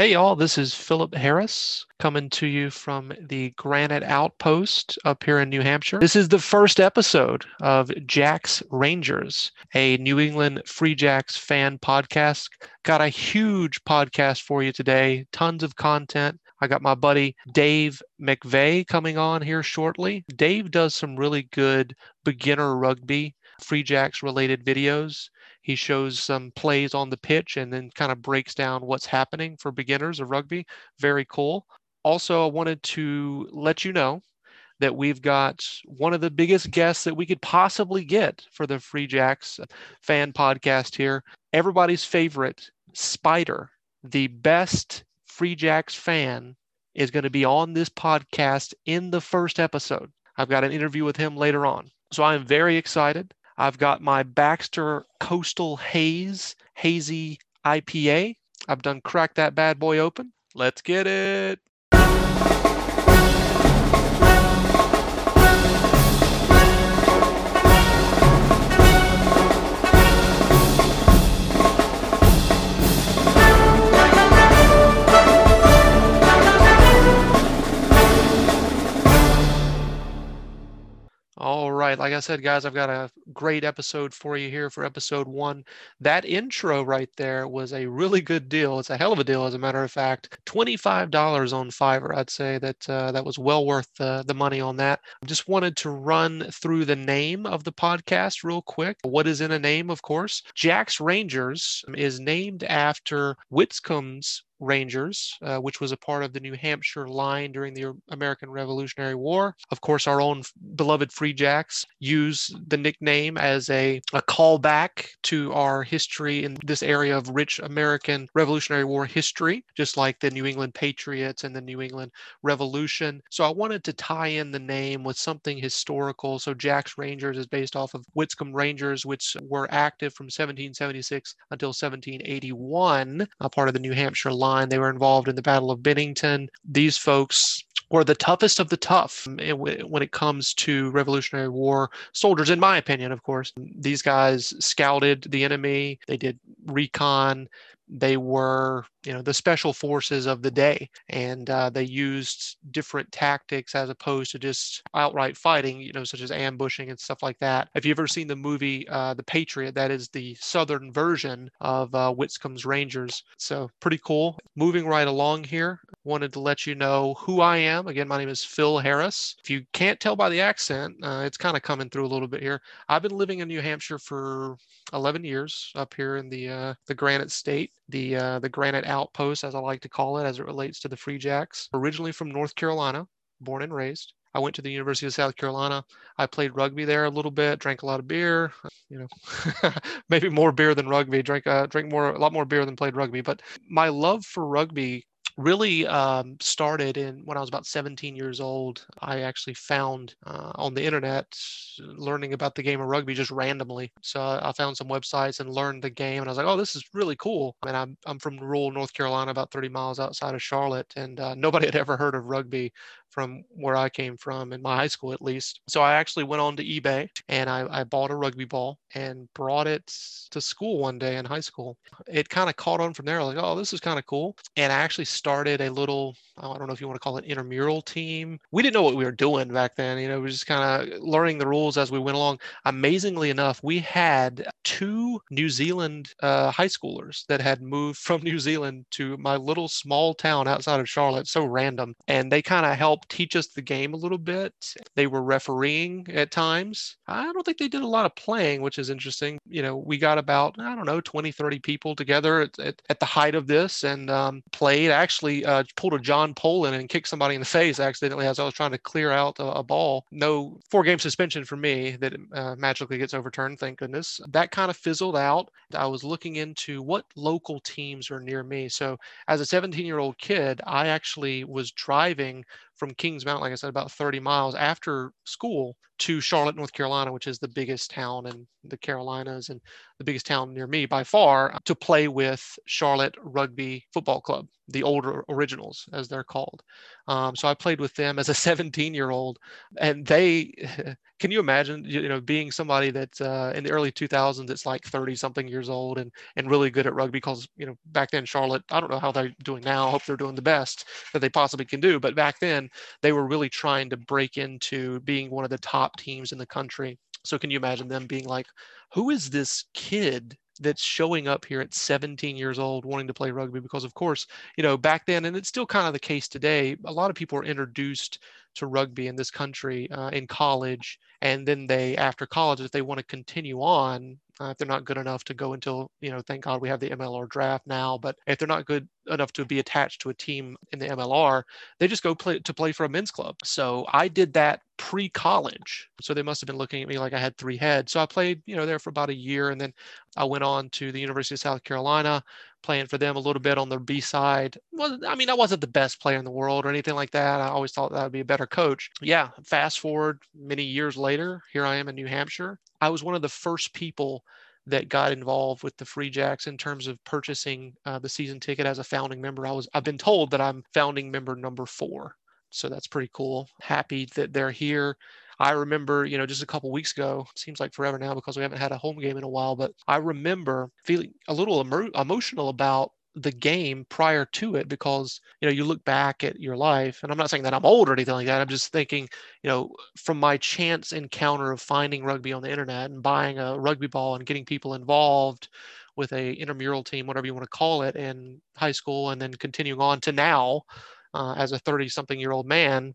Hey, y'all, this is Philip Harris coming to you from the Granite Outpost up here in New Hampshire. This is the first episode of Jacks Rangers, a New England Free Jacks fan podcast. Got a huge podcast for you today, tons of content. I got my buddy Dave McVeigh coming on here shortly. Dave does some really good beginner rugby, Free Jacks related videos. He shows some plays on the pitch and then kind of breaks down what's happening for beginners of rugby. Very cool. Also, I wanted to let you know that we've got one of the biggest guests that we could possibly get for the Free Jacks fan podcast here. Everybody's favorite, Spider, the best Free Jacks fan, is going to be on this podcast in the first episode. I've got an interview with him later on. So I'm very excited. I've got my Baxter Coastal Haze Hazy IPA. I've done crack that bad boy open. Let's get it. Right. Like I said, guys, I've got a great episode for you here for episode one. That intro right there was a really good deal. It's a hell of a deal, as a matter of fact. $25 on Fiverr. I'd say that uh, that was well worth uh, the money on that. I just wanted to run through the name of the podcast real quick. What is in a name, of course? Jack's Rangers is named after Whitcomb's Rangers, uh, which was a part of the New Hampshire line during the American Revolutionary War. Of course, our own beloved Free Jacks use the nickname as a, a callback to our history in this area of rich American Revolutionary War history, just like the New England Patriots and the New England Revolution. So I wanted to tie in the name with something historical. So Jack's Rangers is based off of Whitcomb Rangers, which were active from 1776 until 1781, a part of the New Hampshire line line. They were involved in the Battle of Bennington. These folks were the toughest of the tough when it comes to Revolutionary War soldiers, in my opinion, of course. These guys scouted the enemy, they did recon, they were you know the special forces of the day. And uh, they used different tactics as opposed to just outright fighting you know such as ambushing and stuff like that. If you've ever seen the movie uh, the patriot? That is the southern version of uh, whitcomb's rangers. So pretty cool. Moving right along here wanted to let you know who i am. Again my name is phil harris. If you can't tell by the accent uh, it's kind of coming through a little bit here. I've been living in new hampshire for 11 years up here in the uh, the granite state the uh, the granite outpost, as I like to call it, as it relates to the Free Jacks. Originally from North Carolina, born and raised. I went to the University of South Carolina. I played rugby there a little bit, drank a lot of beer, you know, maybe more beer than rugby, drank uh, drank more a lot more beer than played rugby. But my love for rugby really um, started in when I was about 17 years old. I actually found uh, on the internet learning about the game of rugby just randomly. So I found some websites and learned the game, and I was like, "Oh, this is really cool." And I'm I'm from rural North Carolina, about 30 miles outside of Charlotte, and uh, nobody had ever heard of rugby from where I came from in my high school, at least. So I actually went on to eBay and I, I bought a rugby ball and brought it to school one day in high school. It kind of caught on from there. Like, oh, this is kind of cool. And I actually started a little, I don't know if you want to call it intramural team. We didn't know what we were doing back then. You know, we were just kind of learning the rules as we went along. Amazingly enough, we had two New Zealand uh, high schoolers that had moved from New Zealand to my little small town outside of Charlotte. So random. And they kind of helped teach us the game a little bit. They were refereeing at times. I don't think they did a lot of playing, which is interesting. You know, we got about, I don't know, 20, 30 people together at, at, at the height of this and um, played. Actually uh, pulled a John Poland and kicked somebody in the face accidentally as I was trying to clear out a, a ball. No four game suspension for me that uh, magically gets overturned, thank goodness. That kind of fizzled out. I was looking into what local teams are near me. So as a 17 year old kid, I actually was driving from Kings like I said, about 30 miles after school to Charlotte, North Carolina, which is the biggest town in the Carolinas and the biggest town near me by far, to play with Charlotte Rugby Football Club, the older originals, as they're called. Um, so I played with them as a 17 year old, and they can you imagine, you know, being somebody that uh, in the early 2000s, it's like 30 something years old and, and really good at rugby because, you know, back then, Charlotte, I don't know how they're doing now. I hope they're doing the best that they possibly can do. But back then, they were really trying to break into being one of the top teams in the country. So can you imagine them being like, who is this kid that's showing up here at 17 years old wanting to play rugby because of course you know back then and it's still kind of the case today a lot of people are introduced to rugby in this country uh, in college and then they after college if they want to continue on uh, if they're not good enough to go until you know thank god we have the mlr draft now but if they're not good enough to be attached to a team in the mlr they just go play to play for a men's club. So i did that pre-college. So they must have been looking at me like i had three heads. So i played you know there for about a year and then i went on to the university of south carolina playing for them a little bit on the B side. Well, I mean, I wasn't the best player in the world or anything like that. I always thought that would be a better coach. Yeah, fast forward many years later, here I am in New Hampshire. I was one of the first people that got involved with the Free Jacks in terms of purchasing uh, the season ticket as a founding member. I was I've been told that I'm founding member number four. So that's pretty cool. Happy that they're here. I remember, you know, just a couple weeks ago, seems like forever now because we haven't had a home game in a while, but I remember feeling a little emo- emotional about the game prior to it because you know you look back at your life and i'm not saying that i'm old or anything like that i'm just thinking you know from my chance encounter of finding rugby on the internet and buying a rugby ball and getting people involved with a intramural team whatever you want to call it in high school and then continuing on to now uh, as a 30 something year old man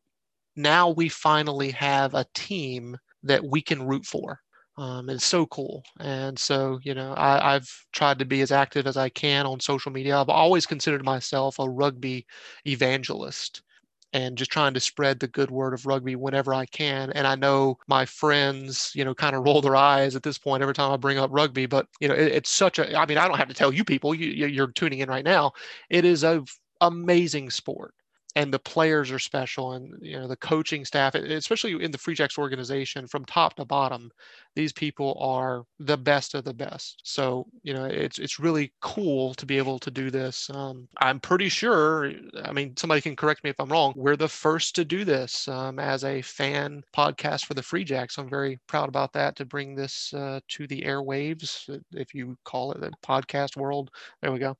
now we finally have a team that we can root for. Um, it's so cool. And so, you know, I, have tried to be as active as I can on social media. I've always considered myself a rugby evangelist and just trying to spread the good word of rugby whenever I can. And I know my friends, you know, kind of roll their eyes at this point every time I bring up rugby, but, you know, it, it's such a, I mean, I don't have to tell you people, you, you're tuning in right now. It is a amazing sport and the players are special and you know the coaching staff especially in the free jacks organization from top to bottom these people are the best of the best. So you know it's it's really cool to be able to do this. Um, i'm pretty sure i mean somebody can correct me if i'm wrong we're the first to do this um, as a fan podcast for the free jacks. I'm very proud about that to bring this uh, to the airwaves if you call it the podcast world. There we go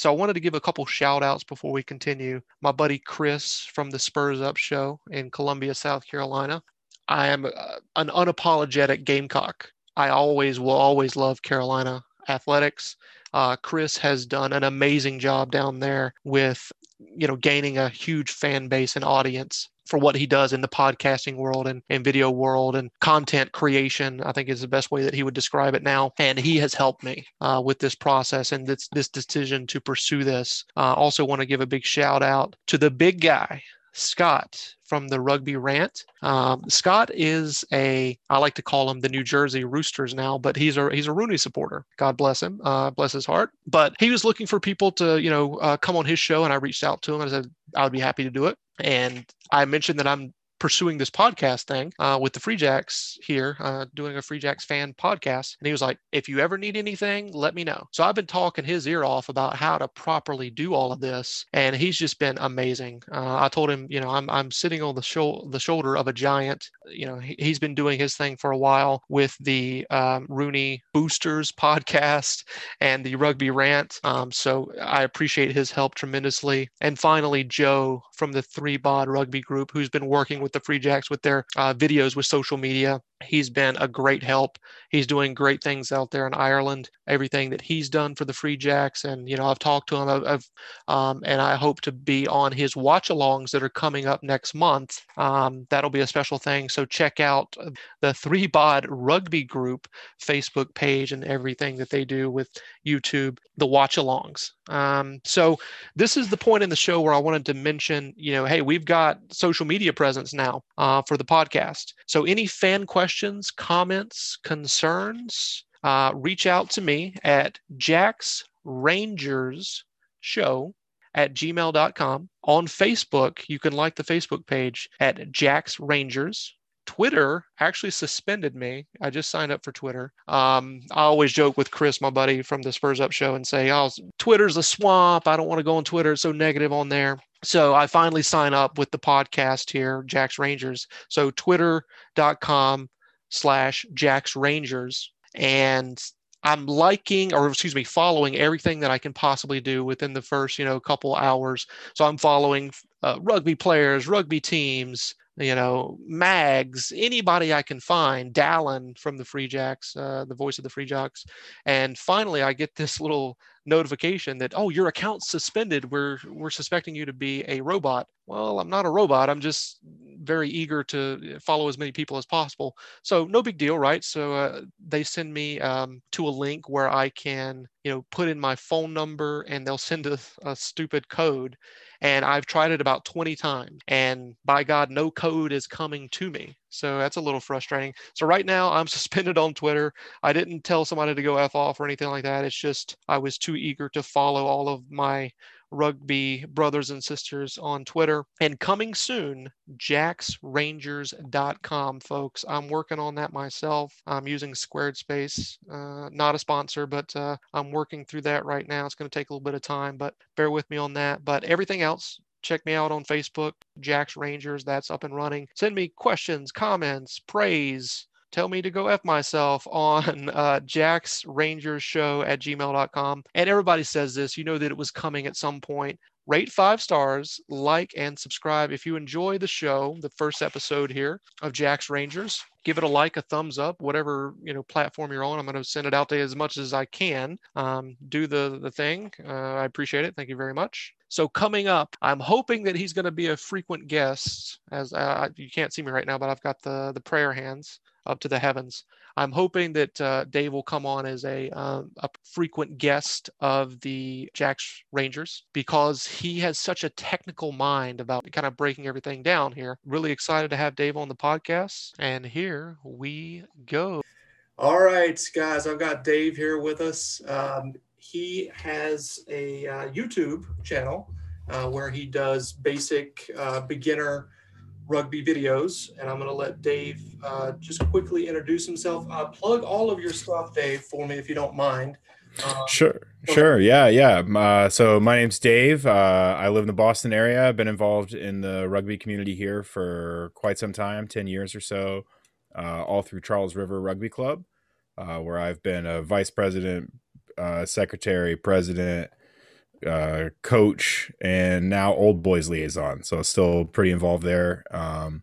so I wanted to give a couple shout outs before we continue. My buddy Chris from the Spurs Up show in Columbia, South Carolina. I am uh, an unapologetic Gamecock. I always will always love Carolina athletics. Uh, Chris has done an amazing job down there with, you know, gaining a huge fan base and audience for what he does in the podcasting world and, and video world and content creation. I think is the best way that he would describe it now. And he has helped me uh, with this process and this this decision to pursue this. Uh, also, want to give a big shout out to the big guy Scott from the Rugby Rant. Um, Scott is a, I like to call him the New Jersey Roosters now, but he's a he's a RUNY supporter. God bless him, uh, bless his heart. But he was looking for people to, you know, uh, come on his show, and I reached out to him and I said I would be happy to do it. And I mentioned that I'm pursuing this podcast thing uh, with the Free Jacks here, uh, doing a Free Jacks fan podcast. And he was like, if you ever need anything, let me know. So I've been talking his ear off about how to properly do all of this. And he's just been amazing. Uh, I told him, you know, I'm, I'm sitting on the, sho- the shoulder of a giant. You know, he, has been doing his thing for a while with the um, RUNY Boosters podcast and the Rugby Rant. Um, so I appreciate his help tremendously. And finally, Joe from the Three Bod Rugby Group, who's been working with with the Free Jacks with their uh, videos with social media. He's been a great help. He's doing great things out there in Ireland. Everything that he's done for the Free Jacks, and you know, I've talked to him. I've, I've um, and I hope to be on his watch-alongs that are coming up next month. Um, that'll be a special thing. So check out the Three Bod Rugby Group Facebook page and everything that they do with YouTube, the watch-alongs. Um, so this is the point in the show where I wanted to mention, you know, hey, we've got social media presence now uh, for the podcast. So any fan questions, comments, concerns, uh, reach out to me at Jack's Rangers Show at gmail.com. On Facebook, you can like the Facebook page at Jack's Rangers. Twitter actually suspended me. I just signed up for Twitter. Um, I always joke with Chris, my buddy from the Spurs Up show, and say, "Oh, Twitter's a swamp. I don't want to go on Twitter. It's so negative on there." So I finally sign up with the podcast here, Jack's Rangers. So twitter.com slash Jack's Rangers. And I'm liking, or excuse me, following everything that I can possibly do within the first, you know, couple hours. So I'm following uh, rugby players, rugby teams, you know, Mags, anybody I can find, Dallin from the Free Jacks, uh, the voice of the Free Jacks. And finally, I get this little notification that, oh, your account's suspended. We're, we're suspecting you to be a robot. Well, I'm not a robot. I'm just very eager to follow as many people as possible. So no big deal, right? So uh, they send me um, to a link where I can, you know, put in my phone number and they'll send a, a stupid code and I've tried it about 20 times. And by God, no code is coming to me. So that's a little frustrating. So right now I'm suspended on Twitter. I didn't tell somebody to go F off or anything like that. It's just I was too eager to follow all of my rugby brothers and sisters on Twitter. And coming soon, jacksrangers.com, folks. I'm working on that myself. I'm using Squarespace, uh, not a sponsor, but uh, I'm working through that right now. It's going to take a little bit of time, but bear with me on that. But everything else, check me out on Facebook, Jack's Rangers. That's up and running. Send me questions, comments, praise, tell me to go F myself on uh, Jack's Rangers Show at gmail.com. And everybody says this, you know that it was coming at some point. Rate five stars, like, and subscribe. If you enjoy the show, the first episode here of Jack's Rangers, give it a like, a thumbs up, whatever you know platform you're on. I'm going to send it out to as much as I can. Um, do the the thing. Uh, I appreciate it. Thank you very much. So coming up, I'm hoping that he's going to be a frequent guest. As uh, you can't see me right now, but I've got the the prayer hands up to the heavens. I'm hoping that uh, Dave will come on as a, um, a frequent guest of the Jacks Rangers because he has such a technical mind about kind of breaking everything down here. Really excited to have Dave on the podcast. And here we go. All right, guys, I've got Dave here with us. Um, he has a uh, YouTube channel uh, where he does basic uh, beginner rugby videos, and I'm going to let Dave uh, just quickly introduce himself. Uh, plug all of your stuff, Dave, for me if you don't mind. Uh, sure, sure, yeah, yeah. Uh, so my name's Dave. Uh, I live in the Boston area. I've been involved in the rugby community here for quite some time, ten years or so, uh, all through Charles River Rugby Club, where I've been a vice president, secretary, president uh, coach and now old boys liaison. So still pretty involved there. Um,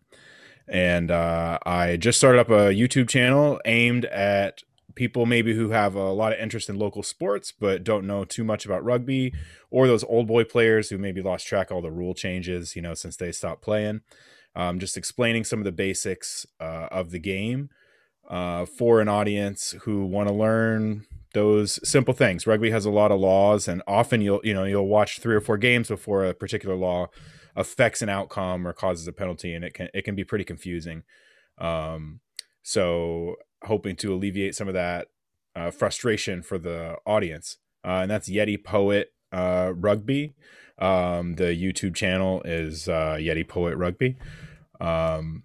and uh, I just started up a YouTube channel aimed at people maybe who have a lot of interest in local sports but don't know too much about rugby, or those old boy players who maybe lost track of all the rule changes, you know, since they stopped playing. Um, just explaining some of the basics uh, of the game uh, for an audience who want to learn those simple things. Rugby has a lot of laws, and often you'll you know you'll watch three or four games before a particular law affects an outcome or causes a penalty, and it can it can be pretty confusing. Um, so hoping to alleviate some of that uh, frustration for the audience, uh, and that's Yeti Poet uh, Rugby. Um, the YouTube channel is uh, Yeti Poet Rugby. Um,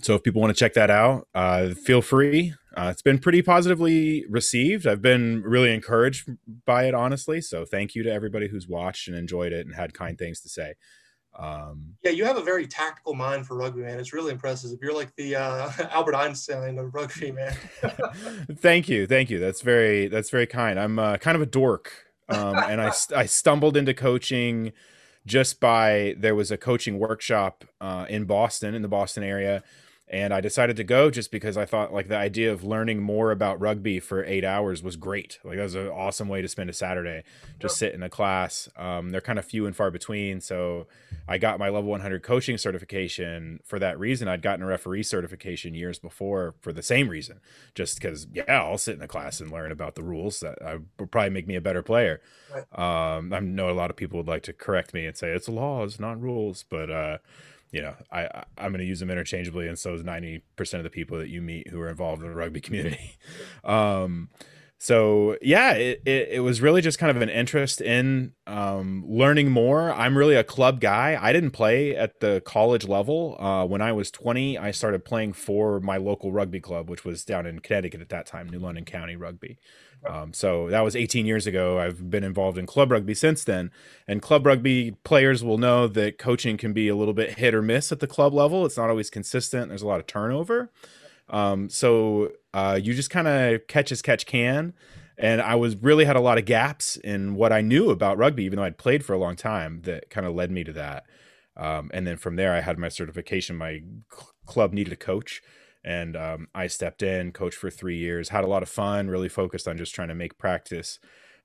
so if people want to check that out, uh, feel free. Uh, it's been pretty positively received. I've been really encouraged by it, honestly. So thank you to everybody who's watched and enjoyed it and had kind things to say. Um, yeah, you have a very tactical mind for rugby, man. It's really impressive. You're like the uh, Albert Einstein of rugby, man. thank you, thank you. That's very that's very kind. I'm uh, kind of a dork, um, and I I stumbled into coaching just by there was a coaching workshop uh, in Boston in the Boston area and I decided to go just because I thought like the idea of learning more about rugby for eight hours was great. Like that was an awesome way to spend a Saturday, just sit in a class. Um, they're kind of few and far between, so I got my level 100 coaching certification for that reason. I'd gotten a referee certification years before for the same reason, just because yeah, I'll sit in a class and learn about the rules. That I would probably make me a better player. Right. Um, I know a lot of people would like to correct me and say it's laws, not rules, but uh, you know, I, I am going to use them interchangeably, and so is ninety percent of the people that you meet who are involved in the rugby community. um, so yeah, it, it, it was really just kind of an interest in um, learning more. I'm really a club guy. I didn't play at the college level. Uh, when I was 20, I started playing for my local rugby club, which was down in Connecticut at that time, New London County Rugby. Um, so that was 18 years ago. I've been involved in club rugby since then. And club rugby players will know that coaching can be a little bit hit or miss at the club level. It's not always consistent. There's a lot of turnover. Um, so uh, you just kind of catch as catch can. And I was really had a lot of gaps in what I knew about rugby, even though I'd played for a long time. That kind of led me to that. Um, and then from there, I had my certification. My cl- club needed a coach, and um, I stepped in, coached for three years, had a lot of fun, really focused on just trying to make practice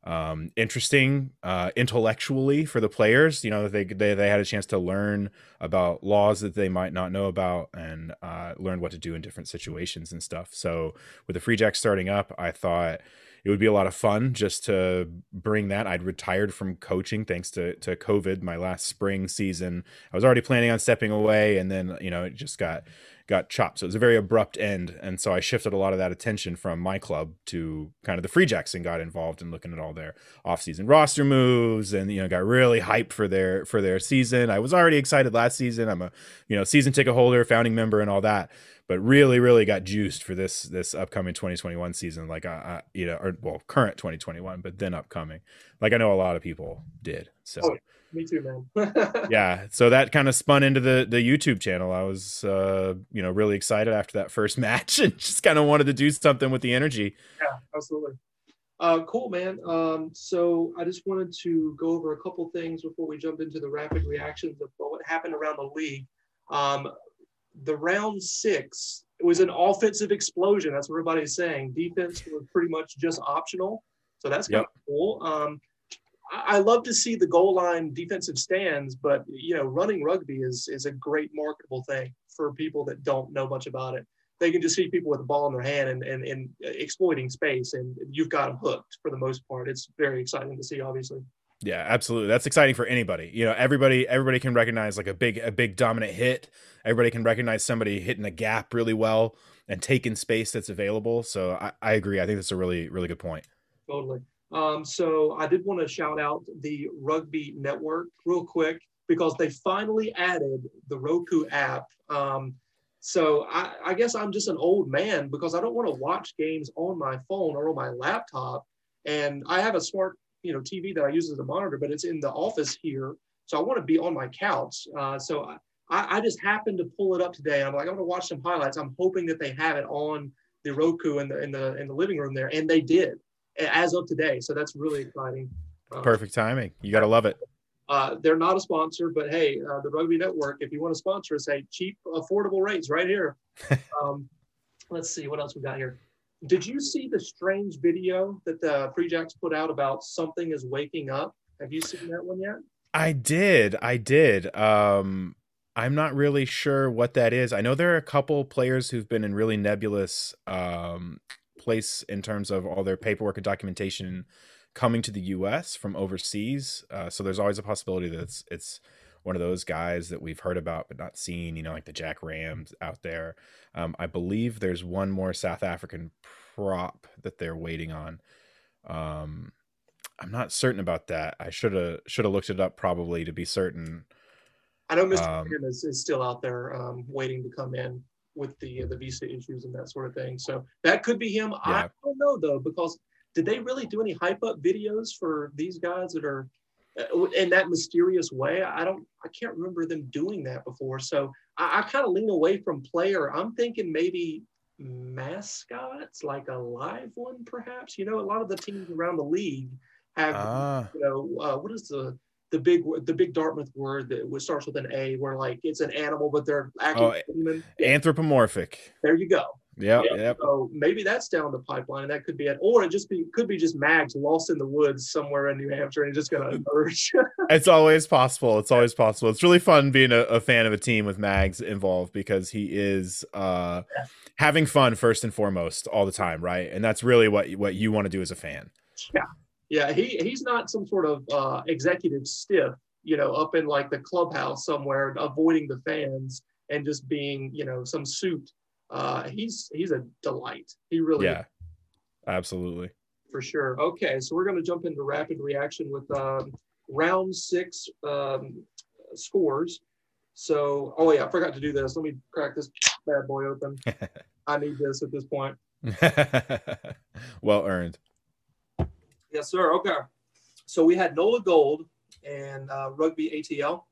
um, interesting uh, intellectually for the players. You know, they, they they had a chance to learn about laws that they might not know about and uh, learn what to do in different situations and stuff. So with the Free Jack starting up, I thought it would be a lot of fun just to bring that. I'd retired from coaching thanks to to COVID. My last spring season, I was already planning on stepping away, and then you know it just got got chopped. So it was a very abrupt end, and so I shifted a lot of that attention from my club to kind of the Free Jacks and got involved in looking at all their off-season roster moves, and you know got really hyped for their for their season. I was already excited last season. I'm a you know season ticket holder, founding member, and all that but really really got juiced for this this upcoming 2021 season like I, I you know or well current 2021 but then upcoming like i know a lot of people did so oh, me too man yeah so that kind of spun into the the youtube channel i was uh you know really excited after that first match and just kind of wanted to do something with the energy yeah absolutely uh, cool, man. Um, so I just wanted to go over a couple things before we jump into the rapid reactions of what happened around the league. Um, the round six it was an offensive explosion. That's what everybody's saying. Defense was pretty much just optional. So that's kind yep. of cool. Um, I, love to see the goal line defensive stands, but you know, running rugby is is a great marketable thing for people that don't know much about it. They can just see people with the ball in their hand and, and, and exploiting space, and you've got them hooked for the most part. It's very exciting to see, obviously. Yeah, absolutely. That's exciting for anybody. You know, everybody everybody can recognize like a big a big dominant hit. Everybody can recognize somebody hitting a gap really well and taking space that's available. So I, I agree. I think that's a really really good point. Totally. Um, so I did want to shout out the Rugby Network real quick because they finally added the Roku app. Um, so I, I guess I'm just an old man because I don't want to watch games on my phone or on my laptop. And I have a smart you know TV that I use as a monitor, but it's in the office here. So I want to be on my couch. Uh, so I, I just happened to pull it up today. I'm like, I want to watch some highlights. I'm hoping that they have it on the Roku in the in the in the living room there, and they did as of today. So that's really exciting. Uh, Perfect timing. You got to love it. Uh, they're not a sponsor, but hey, uh, the Rugby Network, if you want to sponsor us, hey, cheap, affordable rates right here. um, let's see what else we got here. Did you see the strange video that the Free Jacks put out about something is waking up? Have you seen that one yet? I did. I did. Um, I'm not really sure what that is. I know there are a couple players who've been in really nebulous um, place in terms of all their paperwork and documentation coming to the U.S. from overseas. Uh, so there's always a possibility that it's, it's one of those guys that we've heard about but not seen. You know, like the Jack Rams out there. Um, I believe there's one more South African prop that they're waiting on. Um, I'm not certain about that. I should have should have looked it up probably to be certain. I know Mr. Um, is, is still out there um, waiting to come in with the the visa issues and that sort of thing. So that could be him. Yeah. I don't know though because did they really do any hype up videos for these guys that are uh, in that mysterious way? I don't. I can't remember them doing that before. So I, I kind of lean away from player. I'm thinking maybe mascots, like a live one, perhaps. You know, a lot of the teams around the league have, uh. you know, uh, what is the the big the big Dartmouth word that starts with an A, where like it's an animal, but they're actually oh, human. Anthropomorphic. There you go. Yeah, yeah. So maybe that's down the pipeline, and that could be it, or it just be could be just Mags lost in the woods somewhere in New Hampshire and just gonna emerge. it's always possible. It's always possible. It's really fun being a, a, fan of a team with Mags involved because he is uh, yeah. having fun first and foremost all the time, right? And that's really what what you want to do as a fan. Yeah, yeah. He he's not some sort of uh, executive stiff, you know, up in like the clubhouse somewhere, avoiding the fans and just being, you know, some suit uh, he's he's a delight. He really yeah, absolutely for sure. Okay, so we're going to jump into rapid reaction with um, round six um, scores. So, oh yeah, I forgot to do this. Let me crack this bad boy open. I need this at this point. well earned. Yes, sir. Okay. So we had Nola Gold and uh, Rugby ATL.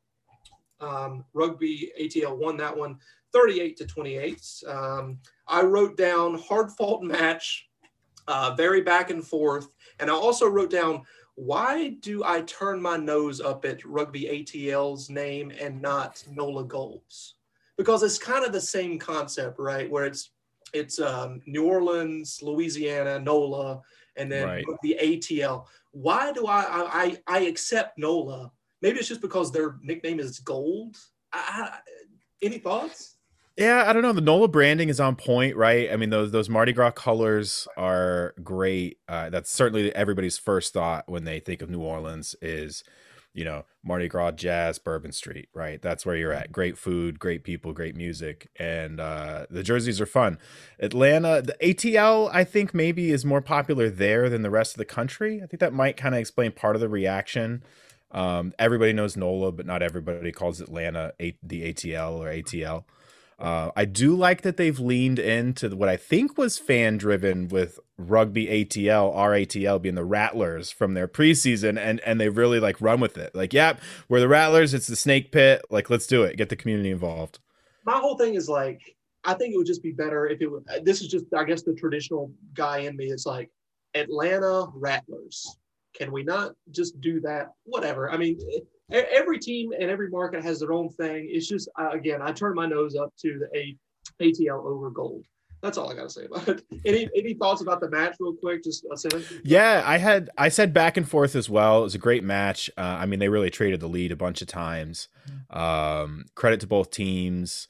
Um, rugby ATL won that one 38 to 28. Um, I wrote down hard fought match, uh, very back and forth. And I also wrote down why do I turn my nose up at Rugby ATL's name and not NOLA Gold's? Because it's kind of the same concept, right? Where it's it's um, New Orleans, Louisiana, NOLA, and then Right. the ATL. Why do I, I I accept NOLA? Maybe it's just because their nickname is Gold. I, I, any thoughts? Yeah, I don't know. The NOLA branding is on point, right? I mean, those those Mardi Gras colors are great. Uh, that's certainly everybody's first thought when they think of New Orleans is, you know, Mardi Gras, jazz, Bourbon Street, right? That's where you're at. Great food, great people, great music, and uh, the jerseys are fun. Atlanta, the ATL, I think maybe is more popular there than the rest of the country. I think that might kind of explain part of the reaction. Um, everybody knows NOLA, but not everybody calls Atlanta a- the ATL or ATL. Uh, I do like that they've leaned into what I think was fan driven with rugby ATL, RATL being the Rattlers from their preseason, and and they really like run with it. Like, yep, we're the Rattlers. It's the Snake Pit. Like, let's do it. Get the community involved. my whole thing is like I think it would just be better if it would. This is just I guess the traditional guy in me. It's like Atlanta Rattlers. Can we not just do that? Whatever. I mean, e- every team and every market has their own thing. It's just uh, again, I turn my nose up to the A- ATL over gold. That's all I gotta say about it. Any any thoughts about the match, real quick? Just a sentence. Yeah, I had I said back and forth as well. It was a great match. Uh, I mean, they really traded the lead a bunch of times. Um, credit to both teams.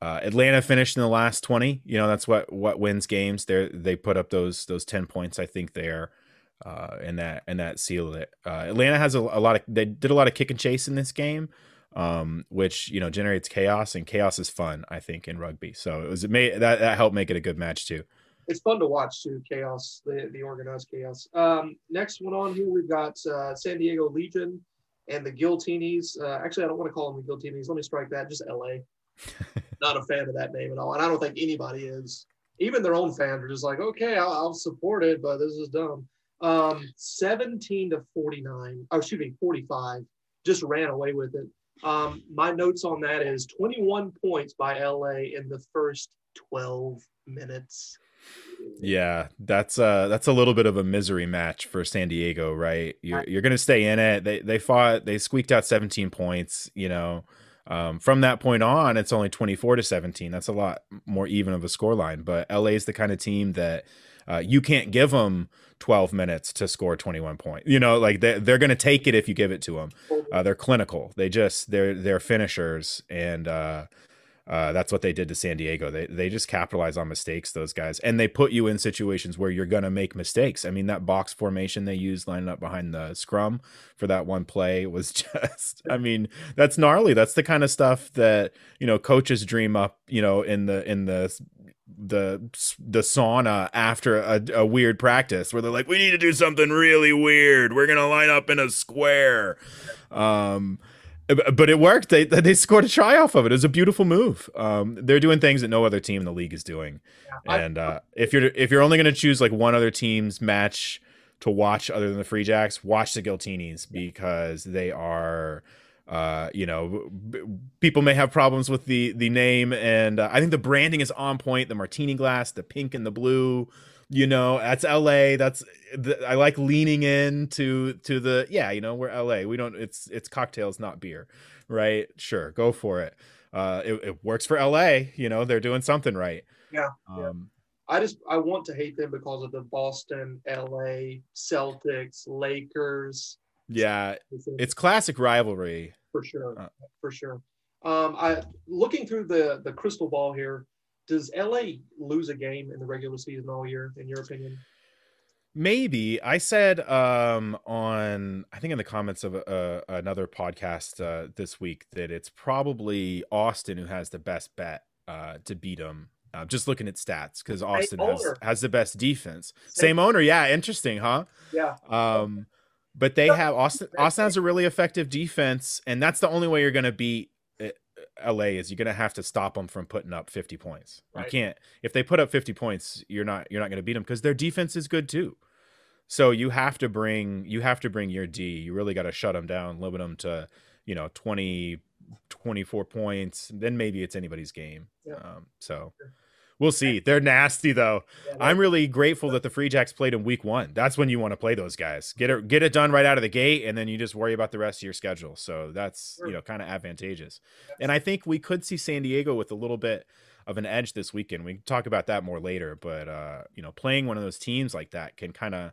Uh, Atlanta finished in the last twenty. You know, that's what what wins games. They they put up those those ten points. I think there, uh, and that and that sealed it. Uh, Atlanta has a, a lot of they did a lot of kick and chase in this game, um, which you know generates chaos, and chaos is fun. I think in rugby. So it was it made that that helped make it a good match too. it's fun to watch too. Chaos, the, the organized chaos. Um, next one on here, we've got uh, San Diego Legion and the Giltinis. Uh, actually, I don't want to call them the Giltinis. Let me strike that. Just LA. Not a fan of that name at all, and I don't think anybody is. Even their own fans are just like, okay, I'll, I'll support it, but this is dumb. Um, 17 to 49. Oh, excuse me, 45. Just ran away with it. Um, my notes on that is 21 points by LA in the first 12 minutes. Yeah, that's uh that's a little bit of a misery match for San Diego, right? You're you're gonna stay in it. They they fought they squeaked out 17 points, you know. Um, from that point on, it's only 24 to 17. That's a lot more even of a scoreline. But LA is the kind of team that uh, you can't give them 12 minutes to score 21 points. You know, like they they're gonna take it if you give it to them. Uh, they're clinical. They just they're they're finishers, and uh, uh, that's what they did to San Diego. They they just capitalize on mistakes, those guys, and they put you in situations where you're gonna make mistakes. I mean, that box formation they used lining up behind the scrum for that one play was just. I mean, that's gnarly. That's the kind of stuff that you know coaches dream up. You know, in the in the the the sauna after a, a weird practice where they're like, we need to do something really weird. We're gonna line up in a square. Um, but it worked. They they scored a try off of it. It was a beautiful move. Um, they're doing things that no other team in the league is doing. I- And uh, if you're if you're only going to choose like one other team's match to watch other than the Free Jacks, watch the Giltinis because they are. Uh, you know, b- people may have problems with the the name, and uh, I think the branding is on point. The martini glass, the pink and the blue. You know, that's L.A. That's the, I like leaning into to to the yeah. You know, we're L.A. We don't. It's it's cocktails, not beer, right? Sure, go for it. Uh, it, it works for L.A. You know, they're doing something right. Yeah, yeah. Um, I just I want to hate them because of the Boston, LA, Celtics, Lakers. Yeah, it's classic rivalry. for sure, uh, for sure. Um, I looking through the the crystal ball here. Does LA lose a game in the regular season all year, in your opinion? Maybe I said um on I think in the comments of uh, another podcast uh, this week that it's probably Austin who has the best bet uh, to beat them. Uh, just looking at stats because Austin has, has the best defense. Same owner, yeah, interesting, huh? Yeah, Um, but they have Austin. Austin has a really effective defense, and that's the only way you're going to beat uh, LA is you're going to have to stop them from putting up 50 points. Right. You can't if they put up 50 points, you're not you're not going to beat them because their defense is good too. So you have to bring you have to bring your D. You really got to shut them down, limit them to you know 20 24 points, then maybe it's anybody's game. Yeah. Um, so we'll see. They're nasty though. Yeah, I'm really grateful that the Free Jacks played in week one. That's when you want to play those guys. Get it get it done right out of the gate, and then you just worry about the rest of your schedule. So that's Sure. you know kind of advantageous. And I think we could see San Diego with a little bit of an edge this weekend. We can talk about that more later. But uh, you know, playing one of those teams like that can kind of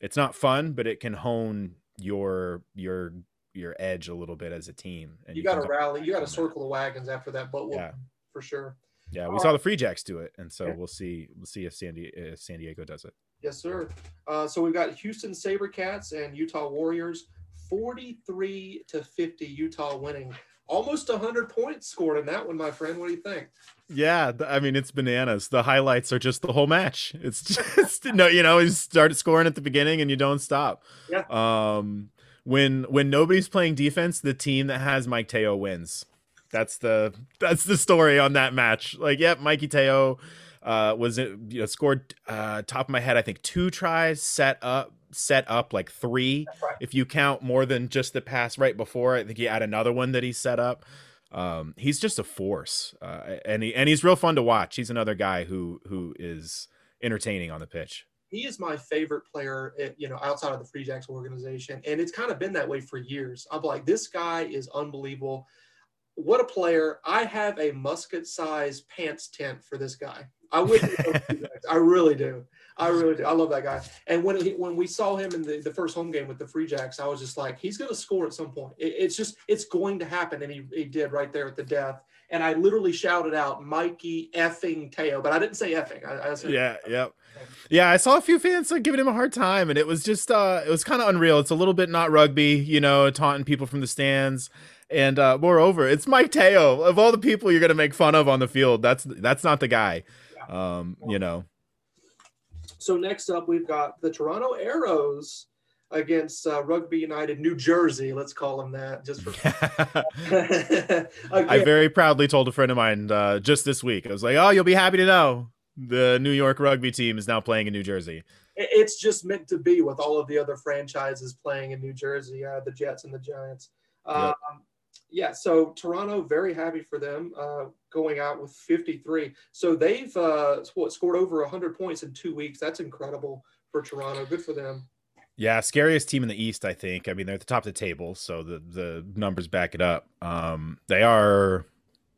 it's not fun, but it can hone your your your edge a little bit as a team. And you got to rally. You got to circle the wagons after that butt whooping Yeah. for sure. Yeah, we All saw the Free Jacks do it, and so Yeah. we'll see we'll see if San, Di- if San Diego does it. Yes, sir. Uh, so we've got Houston SaberCats and Utah Warriors, 43 to 50, Utah winning. Almost 100 points scored in that one, my friend. What do you think? Yeah, I mean it's bananas. The highlights are just the whole match. It's just no, you know, you start scoring at the beginning and you don't stop. Yeah. Um, when when nobody's playing defense, the team that has Mike Te'o wins. That's the that's the story on that match. Like, yep, Mikey Te'o uh, was it you know, scored uh, top of my head. I think two tries, set up set up like three. right. If you count more than just the pass right before, I think he had another one that he set up. Um, he's just a force, uh, and he and he's real fun to watch. He's another guy who who is entertaining on the pitch. He is my favorite player, eh, you know, outside of the Free Jacks organization, and it's kind of been that way for years. I'm like, this guy is unbelievable. What a player! I have a musket-sized pants tent for this guy. I would, I really do. I really do. I love that guy. And when he, when we saw him in the, the first home game with the Free Jacks, I was just like, he's going to score at some point. It, it's just it's going to happen, and he, he did right there at the death. And I literally shouted out, "Mikey effing Te'o," but I didn't say effing. I, I said, Yeah, yep. Yeah, I saw a few fans like, giving him a hard time, and it was just uh it was kind of unreal. It's a little bit not rugby, you know, taunting people from the stands. And uh moreover, it's Mike Te'o. Of all the people you're gonna make fun of on the field, that's that's not the guy. Um, you know. So next up, we've got the Toronto Arrows against uh, Rugby United New Jersey. Let's call them that, just for. I very proudly told a friend of mine uh, just this week. I was like, "Oh, you'll be happy to know the New York rugby team is now playing in New Jersey." it's just meant to be with all of the other franchises playing in New Jersey, uh, the Jets and the Giants. Um, yeah, so Toronto, very happy for them uh, going out with 53. So they've uh, what, scored over 100 points in two weeks. That's incredible for Toronto. Good for them. Yeah, scariest team in the East, I think. I mean, they're at the top of the table, so the the numbers back it up. Um, they are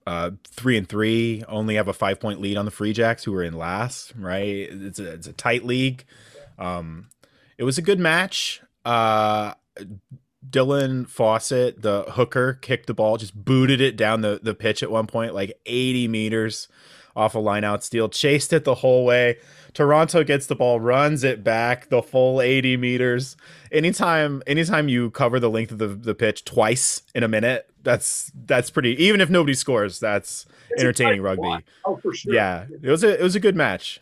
uh, three and three, only have a five point lead on the Free Jacks, who are in last. Right, it's a it's a tight league. Um, it was a good match. Uh, Dylan Fawcett, the hooker, kicked the ball, just booted it down the, the pitch at one point, like 80 meters off a line out steal, chased it the whole way. Toronto gets the ball, runs it back the full 80 meters. Anytime anytime you cover the length of the, the pitch twice in a minute, that's that's pretty even if nobody scores, that's It's entertaining rugby. Oh, for sure. Yeah. It was a it was a good match.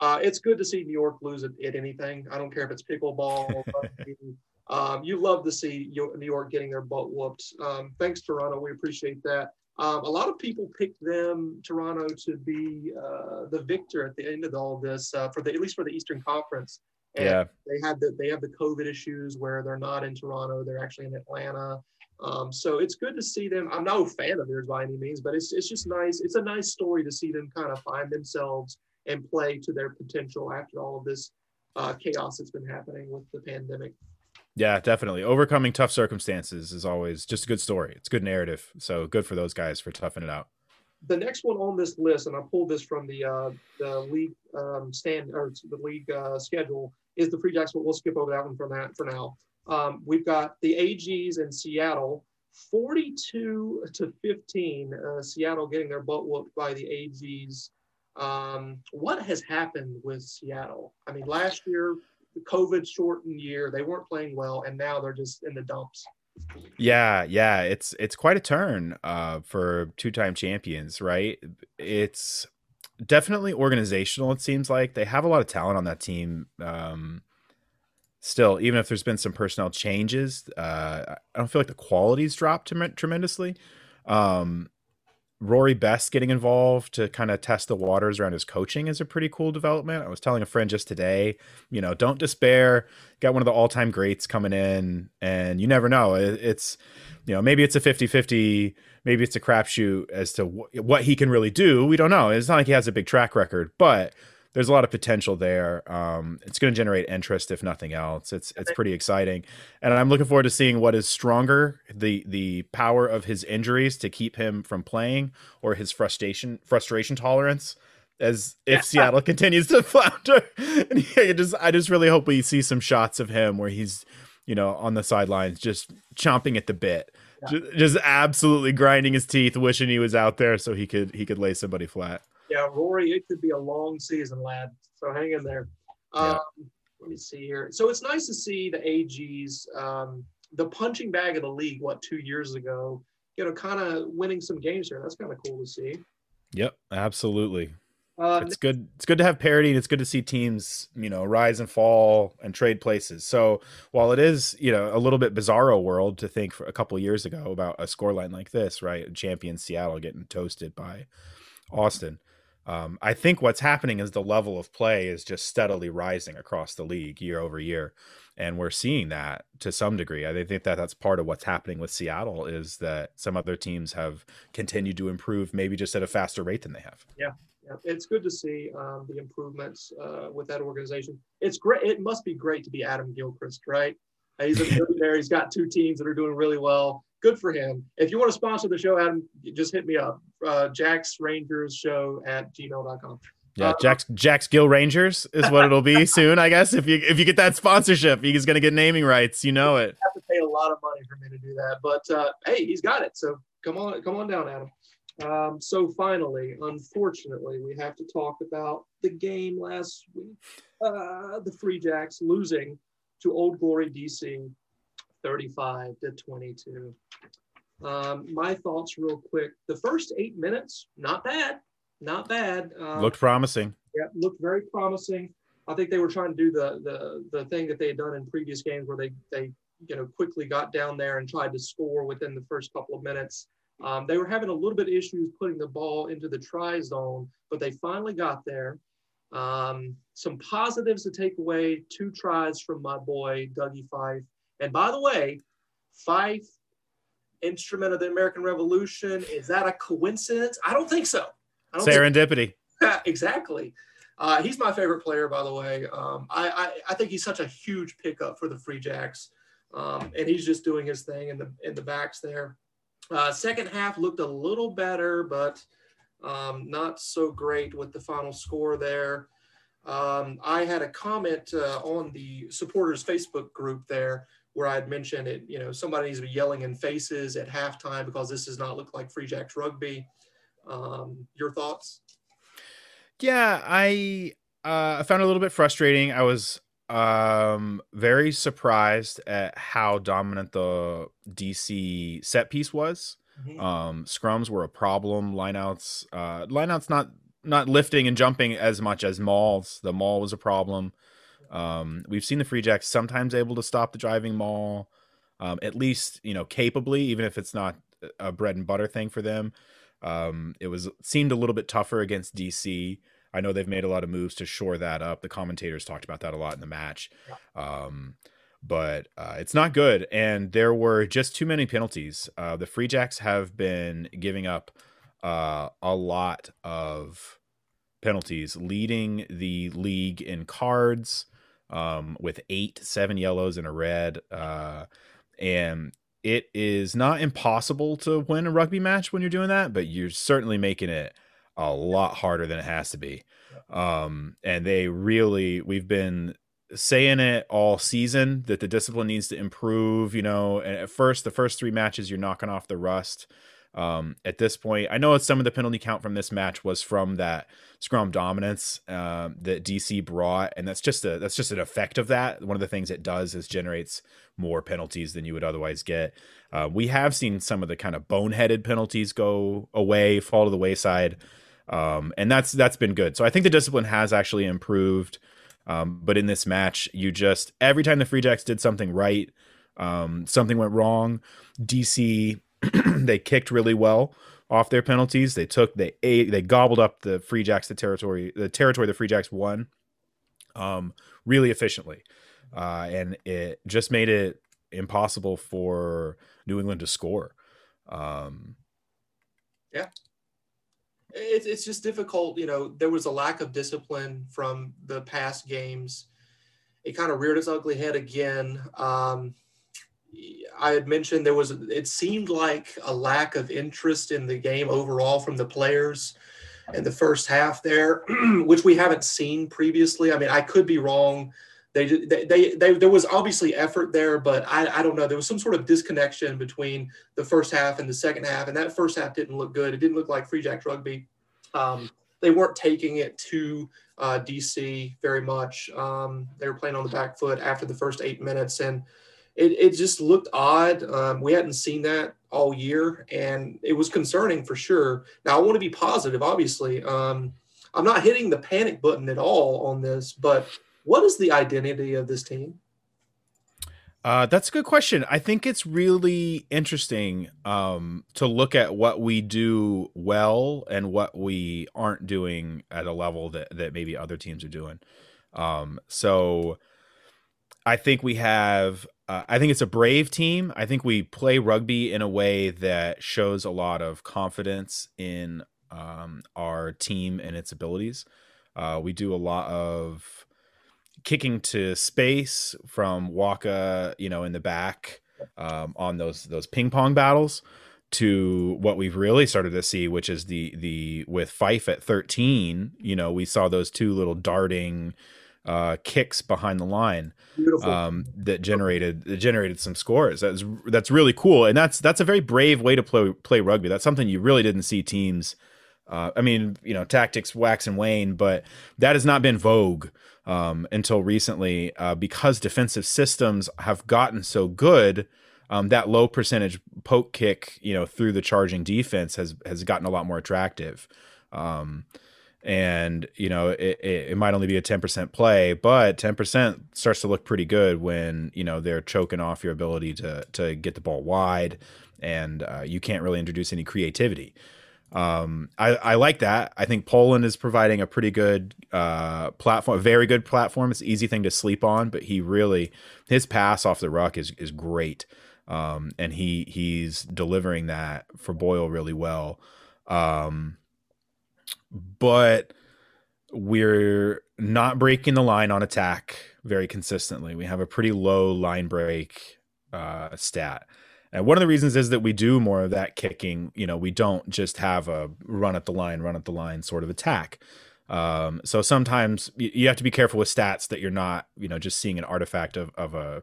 Uh, it's good to see New York lose at, at anything. I don't care if it's pickleball. um, you love to see New York getting their butt whooped. Um, thanks, Toronto. We appreciate that. Um, a lot of people picked them, Toronto, to be uh, the victor at the end of all this, uh, for the at least for the Eastern Conference. And Yeah. they had the they have the COVID issues where they're not in Toronto, they're actually in Atlanta. Um, so it's good to see them. I'm no fan of theirs by any means, but it's it's just nice. It's a nice story to see them kind of find themselves and play to their potential after all of this uh, chaos that's been happening with the pandemic. Yeah, definitely. Overcoming tough circumstances is always just a good story. It's good narrative. So good for those guys for toughing it out. The next one on this list, and I pulled this from the uh, the league um, stand or the league uh, schedule, is the Free Jacks. But we'll skip over that one for that for now. Um, we've got the AGs in Seattle, 42 to 15. Uh, Seattle getting their butt whooped by the AGs. Um, what has happened with Seattle? I mean, last year, the COVID shortened year, they weren't playing well, and now they're just in the dumps. Yeah, yeah, it's it's quite a turn uh for two-time champions, right? It's definitely organizational it seems like. They have a lot of talent on that team. Um still even if there's been some personnel changes, uh I don't feel like the quality's dropped tremendously. Um Rory Best getting involved to kind of test the waters around his coaching is a pretty cool development. I was telling a friend just today, you know, don't despair. Got one of the all time greats coming in, and you never know. It's, you know, maybe it's a 50 50, maybe it's a crapshoot as to wh- what he can really do. We don't know. It's not like he has a big track record, but there's a lot of potential there. Um, it's going to generate interest if nothing else. It's it's pretty exciting, and I'm looking forward to seeing what is stronger the the power of his injuries to keep him from playing, or his frustration frustration tolerance. As if Seattle continues to flounder, and I just I just really hope we see some shots of him where he's, you know, on the sidelines just chomping at the bit, yeah. just, just absolutely grinding his teeth, wishing he was out there so he could he could lay somebody flat yeah, Rory, it could be a long season, lad. So hang in there. Um, Let me see here. So it's nice to see the AGs, um, the punching bag of the league, what, two years ago, you know, kind of winning some games here. That's kind of cool to see. Yep, absolutely. Uh, it's good. It's good to have parity, and it's good to see teams, you know, rise and fall and trade places. So while it is, you know, a little bit bizarro world to think for a couple years ago about a scoreline like this, right? Champion Seattle getting toasted by Austin. Um, I think what's happening is the level of play is just steadily rising across the league year over year, and we're seeing that to some degree. I think that that's part of what's happening with Seattle is that some other teams have continued to improve, maybe just at a faster rate than they have. Yeah, yeah. it's good to see um, the improvements uh, with that organization. It's great. It must be great to be Adam Gilchrist, right? He's a millionaire. He's got two teams that are doing really well good for him. If you want to sponsor the show, Adam, just hit me up. Uh, Jack's Rangers Show at gmail.com. Yeah, uh, Jack's Jack's Gill Rangers is what it'll be soon, I guess. If you if you get that sponsorship, he's gonna get naming rights. You know it. Have to pay a lot of money for me to do that, but uh, hey, he's got it. So come on, come on down, Adam. Um, so finally, unfortunately, we have to talk about the game last week. Uh, the Free Jacks losing to Old Glory DC 35 to 22. Um, my thoughts, real quick. The first eight minutes, not bad, not bad. Uh, looked promising. Yeah, looked very promising. I think they were trying to do the the the thing that they had done in previous games, where they they you know quickly got down there and tried to score within the first couple of minutes. Um, they were having a little bit of issues putting the ball into the try zone, but they finally got there. Um, some positives to take away: two tries from my boy Dougie Fife. And by the way, Fife, instrument of the American Revolution, is that a coincidence? I don't think so. Don't Serendipity. Think, exactly. Uh, he's my favorite player, by the way. Um, I, I, I, think he's such a huge pickup for the Free Jacks, um, and he's just doing his thing in the in the backs there. Uh, second half looked a little better, but um, not so great with the final score there. Um, I had a comment uh, on the supporters Facebook group there where I had mentioned it, you know, somebody needs to be yelling in faces at halftime because this does not look like Free Jacks rugby. Um, your thoughts? Yeah, I uh, I found it a little bit frustrating. I was um very surprised at how dominant the DC set piece was. Mm-hmm. Um, scrums were a problem. Lineouts, uh, lineouts not not lifting and jumping as much as mauls. The maul was a problem. Um, we've seen the Free Jacks sometimes able to stop the driving maul, um, at least you know capably, even if it's not a bread and butter thing for them. Um, it was seemed a little bit tougher against DC. I know they've made a lot of moves to shore that up. The commentators talked about that a lot in the match. Um, but uh, it's not good. And there were just too many penalties. Uh, the Free Jacks have been giving up uh, a lot of penalties, leading the league in cards, um, with eight, seven yellows and a red. Uh, and it is not impossible to win a rugby match when you're doing that, but you're certainly making it a lot harder than it has to be. Um, and they really, we've been saying it all season that the discipline needs to improve, you know, and at first, the first three matches, you're knocking off the rust. Um, at this point, I know some of the penalty count from this match was from that scrum dominance um, that DC brought, and that's just a that's just an effect of that. One of the things it does is generates more penalties than you would otherwise get. Uh, we have seen some of the kind of boneheaded penalties go away, fall to the wayside, um, and that's that's been good. So I think the discipline has actually improved. Um, but in this match, you just every time the Free Jacks did something right, um, something went wrong. DC they kicked really well off their penalties. They took they ate, they gobbled up the Free Jacks the territory the territory the Free Jacks won um, really efficiently, uh, and it just made it impossible for New England to score. Um, yeah, it's it's just difficult. You know, there was a lack of discipline from the past games. It kind of reared its ugly head again. Um, I had mentioned there was it seemed like a lack of interest in the game overall from the players in the first half there, which we haven't seen previously. I mean, I could be wrong. They, they, they, they, there was obviously effort there, but I, I don't know. There was some sort of disconnection between the first half and the second half, and that first half didn't look good. It didn't look like Free Jacks rugby. Um, they weren't taking it to uh, DC very much. Um, they were playing on the back foot after the first eight minutes, and it, it just looked odd. Um, we hadn't seen that all year, and it was concerning for sure. Now, I want to be positive, obviously. Um, I'm not hitting the panic button at all on this, but what is the identity of this team? Uh, that's a good question. I think it's really interesting um, to look at what we do well and what we aren't doing at a level that, that maybe other teams are doing. Um, so I think we have uh, I think it's a brave team. I think we play rugby in a way that shows a lot of confidence in um, our team and its abilities. Uh, we do a lot of kicking to space from Waka, you know, in the back um, on those those ping pong battles to what we've really started to see, which is the the with Fife at 13, you know, we saw those two little darting uh, kicks behind the line um, that generated that generated some scores. That's that's really cool, and that's that's a very brave way to play play rugby. That's something you really didn't see teams. Uh, I mean, you know, tactics wax and wane, but that has not been vogue um, until recently uh, because defensive systems have gotten so good. Um, that low percentage poke kick, you know, through the charging defense has has gotten a lot more attractive. Um, and you know it, it, it, might only be a 10% play but 10% starts to look pretty good when you know they're choking off your ability to to get the ball wide and uh, you can't really introduce any creativity um, I, I, like that. I think Poland is providing a pretty good uh, platform, a very good platform. It's an easy thing to sleep on, but he really his pass off the ruck is is great, um, and he he's delivering that for Boyle really well. Um, but we're not breaking the line on attack very consistently. We have a pretty low line break uh, stat. And one of the reasons is that we do more of that kicking. You know, we don't just have a run at the line, run at the line sort of attack. Um, so sometimes you have to be careful with stats that you're not, you know, just seeing an artifact of, of a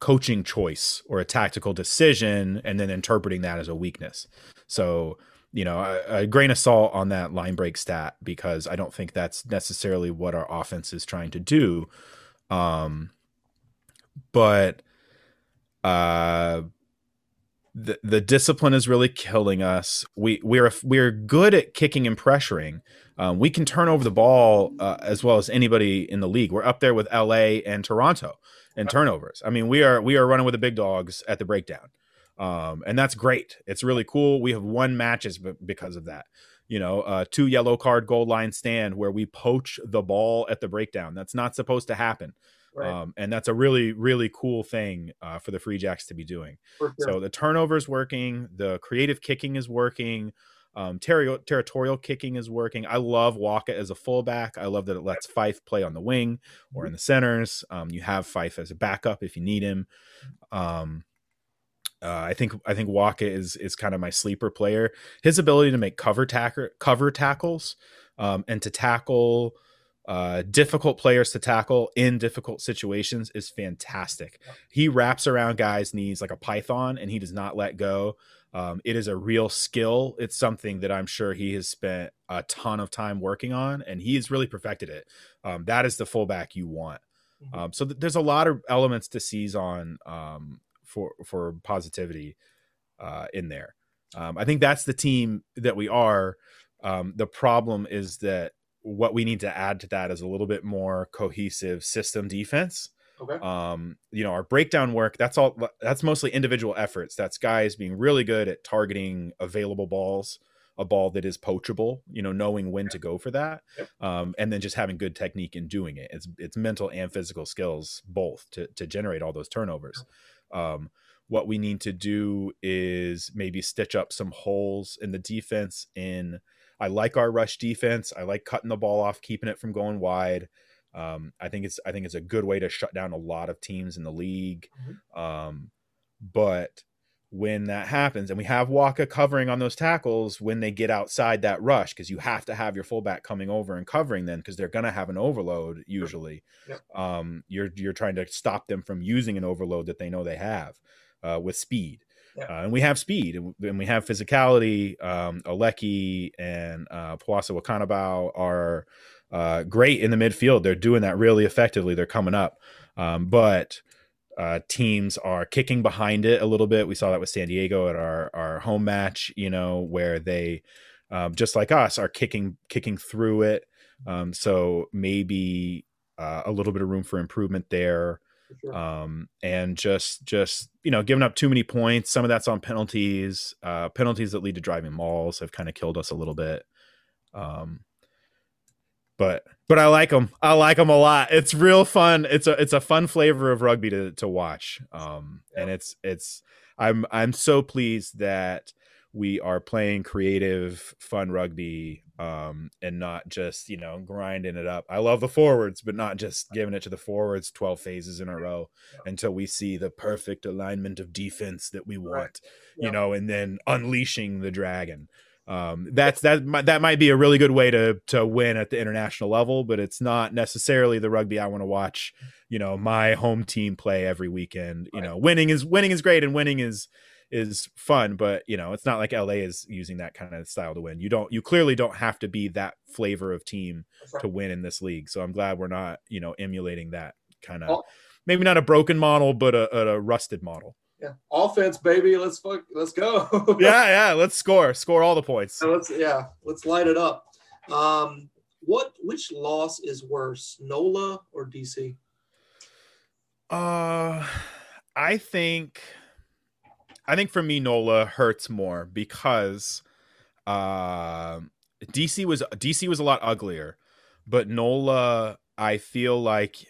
coaching choice or a tactical decision and then interpreting that as a weakness. So you know, a, a, grain of salt on that line break stat because I don't think that's necessarily what our offense is trying to do. Um, but uh, the the discipline is really killing us. We we're we're good at kicking and pressuring. Um, we can turn over the ball uh, as well as anybody in the league. We're up there with LA and Toronto in turnovers. I mean, we are we are running with the big dogs at the breakdown um, and that's great. It's really cool. We have won matches because of that. You know, uh, two yellow card goal line stand where we poach the ball at the breakdown. That's not supposed to happen. Right. Um, and that's a really, really cool thing uh, for the Free Jacks to be doing. Sure. So the turnovers working, the creative kicking is working, um, ter- territorial kicking is working. I love Waka as a fullback. I love that it lets Fife play on the wing or mm-hmm. in the centers. Um, you have Fife as a backup if you need him. Um, uh, I think I think Waka is is kind of my sleeper player. His ability to make cover tacker cover tackles um, and to tackle uh, difficult players to tackle in difficult situations is fantastic. He wraps around guys' knees like a python, and he does not let go. Um, it is a real skill. It's something that I'm sure he has spent a ton of time working on, and he has really perfected it. Um, that is the fullback you want. Mm-hmm. Um, so th- there's a lot of elements to seize on um, for for positivity uh, in there. Um, I think that's the team that we are. Um, the problem is that what we need to add to that is a little bit more cohesive system defense. Okay. Um, you know, our breakdown work, that's all that's mostly individual efforts. That's guys being really good at targeting available balls a ball that is poachable, you know, knowing when to go for that, Yep. um, and then just having good technique in doing it. It's it's mental and physical skills both to to generate all those turnovers. Um, what we need to do is maybe stitch up some holes in the defense. In I like our rush defense. I like cutting the ball off, keeping it from going wide. Um, I think it's I think it's a good way to shut down a lot of teams in the league. Um, but when that happens, and we have Waka covering on those tackles when they get outside that rush, because you have to have your fullback coming over and covering them because they're gonna have an overload usually. Yep. Um, you're you're trying to stop them from using an overload that they know they have uh, with speed. Yeah. Uh, and we have speed and and we have physicality. Um, Oleki and uh, Pawasa Wakanabao are uh, great in the midfield. They're doing that really effectively. They're coming up. Um, but uh, teams are kicking behind it a little bit. We saw that with San Diego at our, our home match, you know, where they, um, just like us, are kicking kicking through it. Um, so maybe uh, a little bit of room for improvement there sure. um, and just just you know giving up too many points. Some of that's on penalties. Uh, penalties that lead to driving mauls have kind of killed us a little bit. Um, but but I like them. I like them a lot. It's real fun. It's a it's a fun flavor of rugby to to watch. Um, and it's it's I'm I'm so pleased that we are playing creative, fun rugby, um, and not just you know grinding it up. I love the forwards, but not just giving it to the forwards twelve phases in a row until we see the perfect alignment of defense that we Right. want, Yeah. you know, and then unleashing the dragon. Um, that's that might, that might be a really good way to to win at the international level, but it's not necessarily the rugby I want to watch. You know, my home team play every weekend. You Right. know, winning is winning is great and winning is is fun, but you know, it's not like LA is using that kind of style to win. You don't you clearly don't have to be that flavor of team right. to win in this league. So I'm glad we're not, you know, emulating that kind of Oh. maybe not a broken model, but a, a, a rusted model. Yeah. Offense, baby. Let's fuck. Let's go. Yeah, yeah. Let's score, score all the points. So let's yeah, let's light it up. Um, what which loss is worse, NOLA or DC? Uh, I think, I think for me, Nola hurts more because, uh, DC was DC was a lot uglier, but Nola, I feel like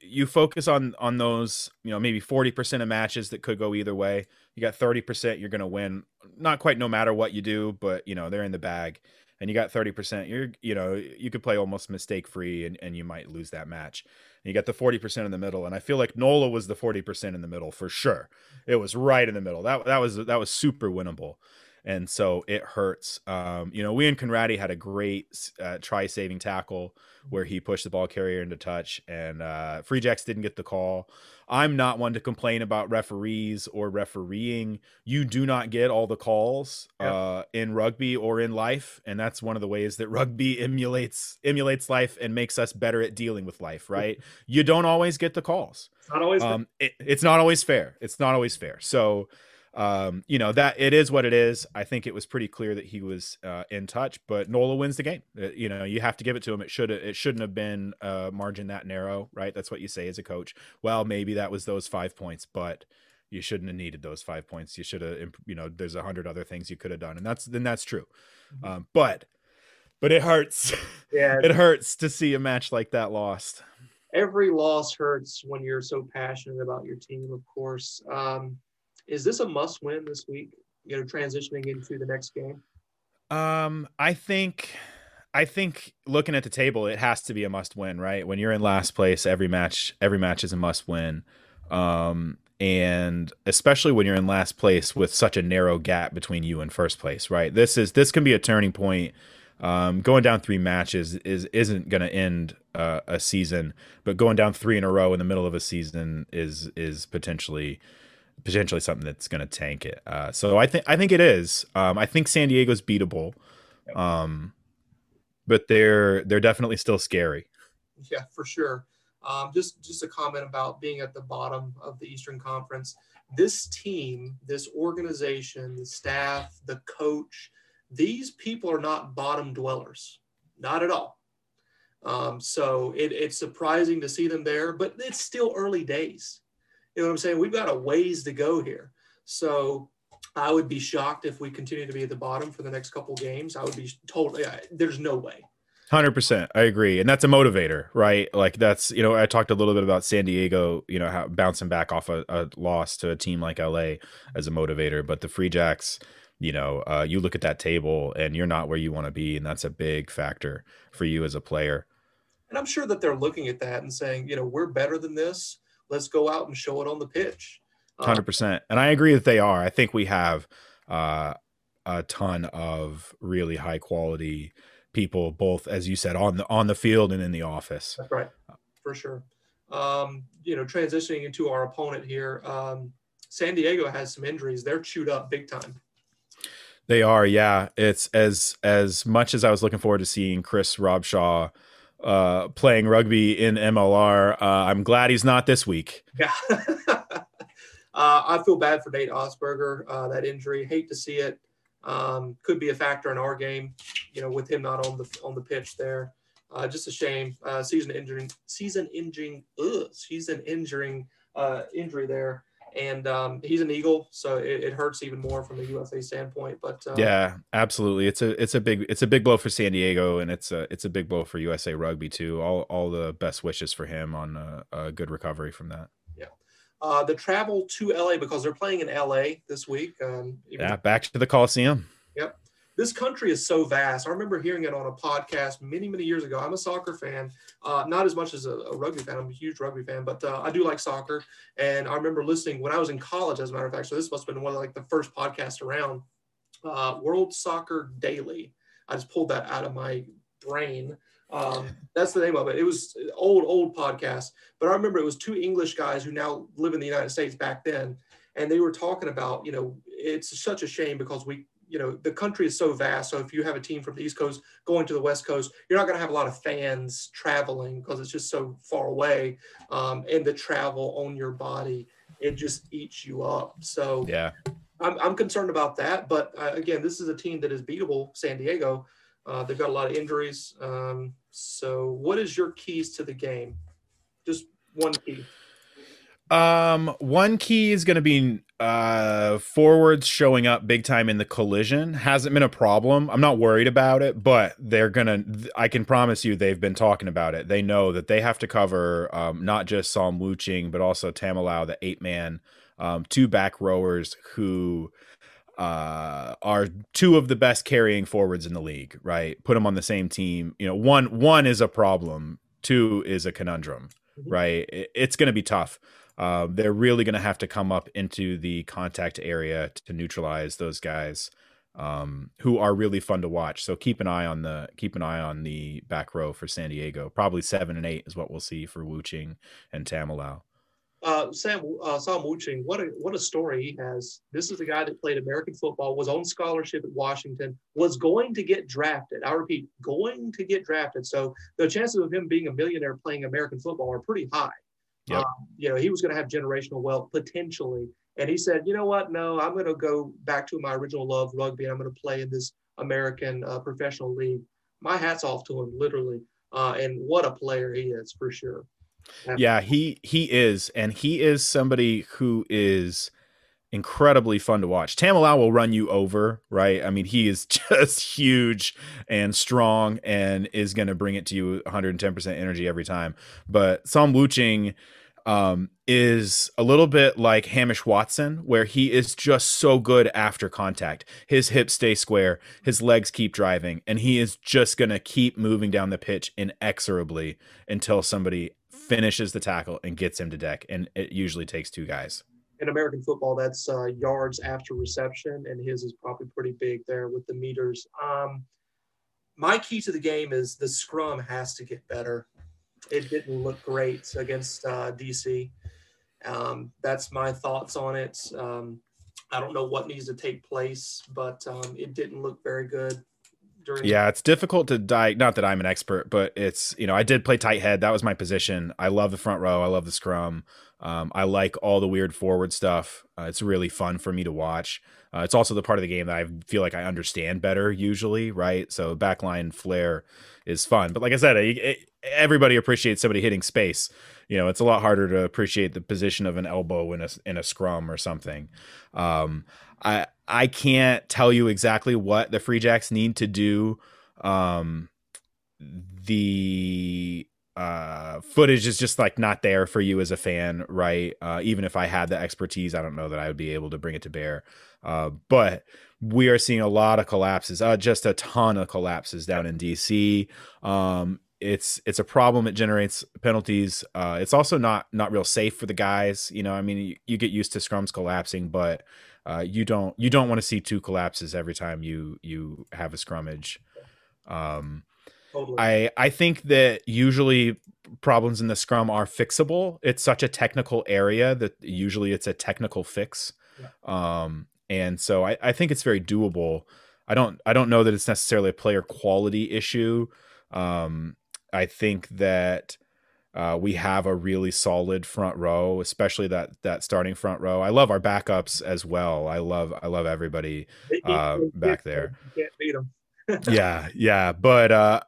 you focus on on those, you know, maybe forty percent of matches that could go either way. You got thirty percent, you're gonna win. Not quite no matter what you do, but you know they're in the bag. And you got thirty percent. You're, you know, you could play almost mistake free, and, and you might lose that match. And you got the 40% in the middle. And I feel like Nola was the 40% in the middle for sure. It was right in the middle. That that was that was super winnable. And so it hurts. Um, you know, we and Conradi had a great uh, try saving tackle where he pushed the ball carrier into touch, and uh, Free Jacks didn't get the call. I'm not one to complain about referees or refereeing. You do not get all the calls uh, in rugby or in life, and that's one of the ways that rugby emulates emulates life and makes us better at dealing with life. Right? you don't always get the calls. It's not always Um, it, it's not always fair. It's not always fair. So, um, you know that it is what it is. I think it was pretty clear that he was uh, in touch, but Nola wins the game. Uh, you know, you have to give it to him. It should it shouldn't have been a margin that narrow, right? That's what you say as a coach. Well, maybe that was those five points, but you shouldn't have needed those five points. You should have, you know, there's a hundred other things you could have done, and that's then that's true. Mhm. Um, but but it hurts. yeah. it hurts to see a match like that lost. Every loss hurts when you're so passionate about your team. Of course. Um, is this a must win this week? You know, transitioning into the next game. Um, I think I think looking at the table, it has to be a must win, right? When you're in last place, every match every match is a must win. Um, and especially when you're in last place with such a narrow gap between you and first place, right? This is this can be a turning point. Um, going down three matches is isn't going to end uh, a season, but going down three in a row in the middle of a season is is potentially potentially something that's going to tank it. Uh, so I think I think it is. Um, I think San Diego's beatable, um, but they're they're definitely still scary. Yeah, for sure. Um, just just a comment about being at the bottom of the Eastern Conference. This team, this organization, the staff, the coach, these people are not bottom dwellers, not at all. Um, so it, it's surprising to see them there, but it's still early days. You know what I'm saying? We've got a ways to go here. So I would be shocked if we continue to be at the bottom for the next couple games. I would be totally. There's no way. Hundred percent, I agree, and that's a motivator, right? Like that's you know I talked a little bit about San Diego, you know, how bouncing back off a, a loss to a team like LA as a motivator, but the Free Jacks, you know, uh, you look at that table and you're not where you want to be, and that's a big factor for you as a player. And I'm sure that they're looking at that and saying, you know, we're better than this. Let's go out and show it on the pitch. Uh, Hundred percent, and I agree that they are. I think we have uh, a ton of really high quality people, both as you said on the on the field and in the office. That's right, for sure. Um, you know, transitioning into our opponent here, um, San Diego has some injuries. They're chewed up big time. They are, yeah. It's as as much as I was looking forward to seeing Chris Robshaw uh, playing rugby in MLR. Uh, I'm glad he's not this week. Yeah. uh, I feel bad for Nate Augspurger. Uh, that injury, hate to see it um, could be a factor in our game. You know, with him not on the on the pitch there, uh, just a shame. Uh, season injuring, season injuring, ugh, season injuring uh, injury there, and um, he's an Eagle, so it, it, hurts even more from a USA standpoint. But uh, yeah, absolutely, it's a it's a big it's a big blow for San Diego, and it's a it's a big blow for USA Rugby too. All all the best wishes for him on a, a good recovery from that. Yeah, uh, the travel to LA because they're playing in LA this week. Um, yeah, back to the Coliseum. Yep. This country is so vast. I remember hearing it on a podcast many, many years ago. I'm a soccer fan, uh, not as much as a, a, rugby fan. I'm a huge rugby fan, but uh, I do like soccer. And I remember listening when I was in college, as a matter of fact. So this must have been one of like the first podcasts around. Uh, World Soccer Daily. I just pulled that out of my brain. Um, that's the name of it. It was old, old podcast, but I remember it was two English guys who now live in the United States back then, and they were talking about, you know, it's such a shame because we, you know, the country is so vast. So if you have a team from the East Coast going to the West Coast, you're not going to have a lot of fans traveling because it's just so far away, um, and the travel on your body it just eats you up. So yeah. I'm, I'm concerned about that, but uh, again, this is a team that is beatable, San Diego. Uh, they've got a lot of injuries. Um, so, what is your keys to the game? Just one key. Um, one key is going to be uh forwards showing up big time in the collision hasn't been a problem. I'm not worried about it, but they're gonna. I can promise you, they've been talking about it. They know that they have to cover um, not just Saam Wuching, but also Tamalau, the eight man, um, two back rowers who uh, are two of the best carrying forwards in the league, right? Put them on the same team. You know, one one is a problem, two is a conundrum, mm-hmm. right? It, it's going to be tough. Uh, they're really going to have to come up into the contact area to neutralize those guys um, who are really fun to watch. So keep an eye on the keep an eye on the back row for San Diego. Probably seven and eight is what we'll see for Wuching and Tamalau uh, Sam uh, Saam Wuching, what a what a story he has. This is a guy that played American football, was on scholarship at Washington, was going to get drafted. I repeat, going to get drafted. So the chances of him being a millionaire playing American football are pretty high. Yep. Um, you know, he was going to have generational wealth potentially, and he said, you know what? No, I'm going to go back to my original love, rugby, and I'm going to play in this American uh, professional league. My hat's off to him, literally. Uh, and what a player he is for sure. Yeah, he he is, and he is somebody who is incredibly fun to watch. Tamalau will run you over, right? I mean, he is just huge and strong and is going to bring it to you 110% energy every time. But Saam Wuching um, is a little bit like Hamish Watson, where he is just so good after contact. His hips stay square, his legs keep driving, and he is just going to keep moving down the pitch inexorably until somebody finishes the tackle and gets him to deck. And it usually takes two guys. In American football, that's uh, yards after reception, and his is probably pretty big there with the meters. Um, my key to the game is the scrum has to get better. It didn't look great against uh, DC. Um, that's my thoughts on it. Um, I don't know what needs to take place, but um, it didn't look very good during. Yeah, it's difficult to die. Not that I'm an expert, but it's you know I did play tight head. That was my position. I love the front row. I love the scrum. Um, I like all the weird forward stuff. Uh, it's really fun for me to watch. Uh, it's also the part of the game that I feel like I understand better usually, right? So backline flair is fun. But like I said, it, it, everybody appreciates somebody hitting space. You know, it's a lot harder to appreciate the position of an elbow in a in a scrum or something. Um, I I can't tell you exactly what the Free Jacks need to do. Um, the uh, footage is just like not there for you as a fan, right? Uh, even if I had the expertise, I don't know that I would be able to bring it to bear. Uh, but we are seeing a lot of collapses, uh, just a ton of collapses down in DC. Um, it's it's a problem. It generates penalties. Uh, it's also not not real safe for the guys. You know, I mean, you, you get used to scrums collapsing, but uh, you don't you don't want to see two collapses every time you you have a scrummage. Um, totally. I I think that usually problems in the scrum are fixable. It's such a technical area that usually it's a technical fix. Yeah. Um, and so I, I think it's very doable. I don't I don't know that it's necessarily a player quality issue. Um, I think that uh, we have a really solid front row, especially that that starting front row. I love our backups as well. I love I love everybody uh, back there. can't beat them. yeah, yeah, but uh,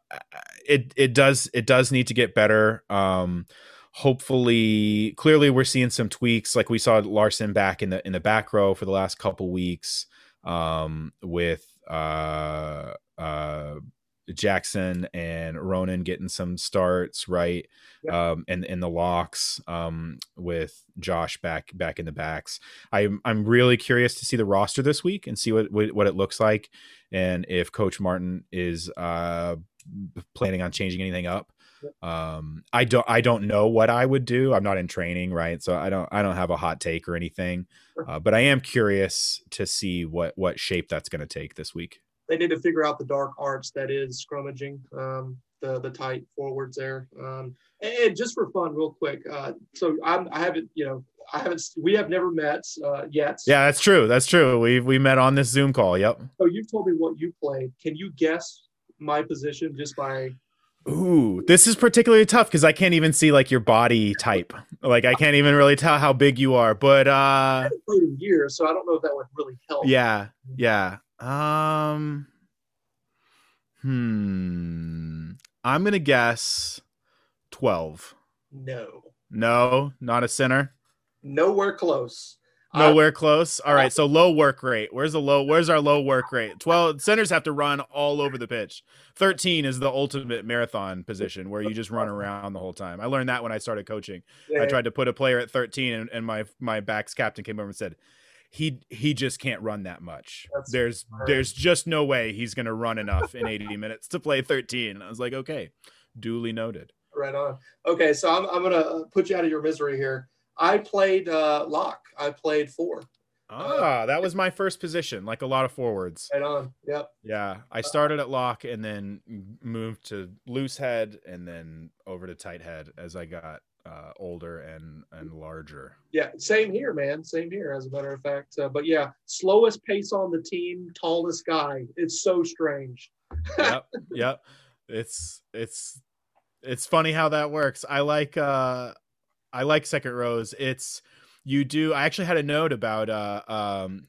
it it does it does need to get better. Um, hopefully, clearly, we're seeing some tweaks. Like we saw Larson back in the in the back row for the last couple weeks um, with uh, uh, Jackson and Ronan getting some starts, right? Um, and in the locks um, with Josh back back in the backs. I'm I'm really curious to see the roster this week and see what what, what it looks like, and if Coach Martin is uh, planning on changing anything up. Um, I don't I don't know what I would do. I'm not in training, right? So I don't I don't have a hot take or anything. Uh, but I am curious to see what what shape that's going to take this week they need to figure out the dark arts that is scrummaging, um, the the tight forwards there. Um, and just for fun, real quick. Uh, so I'm, I haven't, you know, I haven't. We have never met uh, yet. Yeah, that's true. That's true. We we met on this Zoom call. Yep. So you've told me what you played. Can you guess my position just by? Ooh, this is particularly tough because I can't even see like your body type. Like I can't even really tell how big you are. But uh, I haven't played in years, so I don't know if that would really help. Yeah, yeah. Um. Hmm. I'm gonna guess twelve. No. No, not a center. Nowhere close. Nowhere uh, close. All right, so low work rate. Where's the low? Where's our low work rate? Twelve centers have to run all over the pitch. Thirteen is the ultimate marathon position where you just run around the whole time. I learned that when I started coaching. Yeah. I tried to put a player at thirteen, and, and my my backs captain came over and said, he he just can't run that much. That's there's there's just no way he's going to run enough in 80 minutes to play 13. And I was like, okay, duly noted. Right on. Okay, so I'm I'm going to put you out of your misery here. I played uh, lock. I played four. Ah, that was my first position, like a lot of forwards. Right on. Yep. Yeah, I started at lock and then moved to loose head and then over to tight head as I got uh, older and and larger. Yeah, same here, man. Same here, as a matter of fact. Uh, but yeah, slowest pace on the team, tallest guy. It's so strange. yep, yep. It's it's it's funny how that works. I like uh I like second rows. It's you do. I actually had a note about uh um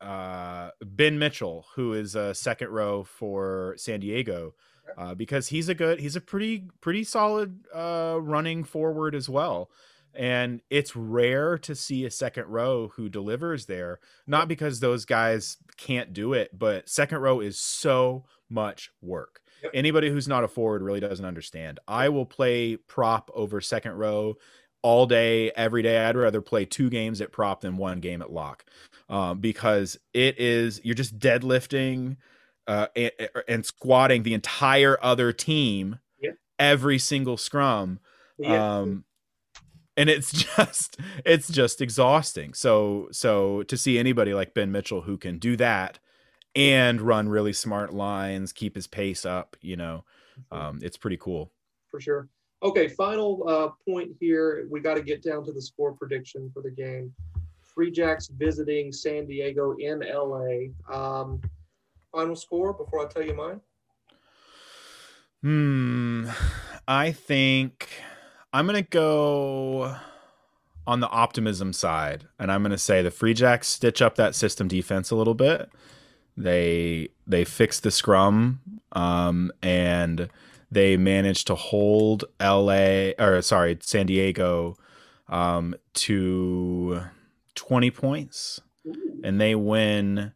uh Ben Mitchell, who is a second row for San Diego uh, because he's a good, he's a pretty pretty solid uh, running forward as well. And it's rare to see a second row who delivers there, not because those guys can't do it, but second row is so much work. Yep. Anybody who's not a forward really doesn't understand. I will play prop over second row all day, every day. I'd rather play two games at prop than one game at lock um, because it is, you're just deadlifting uh, and, and, squatting the entire other team yeah. every single scrum. Yeah. Um, and it's just it's just exhausting. So so to see anybody like Ben Mitchell who can do that and run really smart lines, keep his pace up, you know, um, it's pretty cool. For sure. Okay, final uh, point here. We got to get down to the score prediction for the game. Free Jacks visiting San Diego in LA. Um, final score before I tell you mine? Hmm. I think I'm going to go on the optimism side, and I'm going to say the Free Jacks stitch up that system defense a little bit. They they fix the scrum, um, and they managed to hold L.A. or sorry San Diego um, to 20 points and they win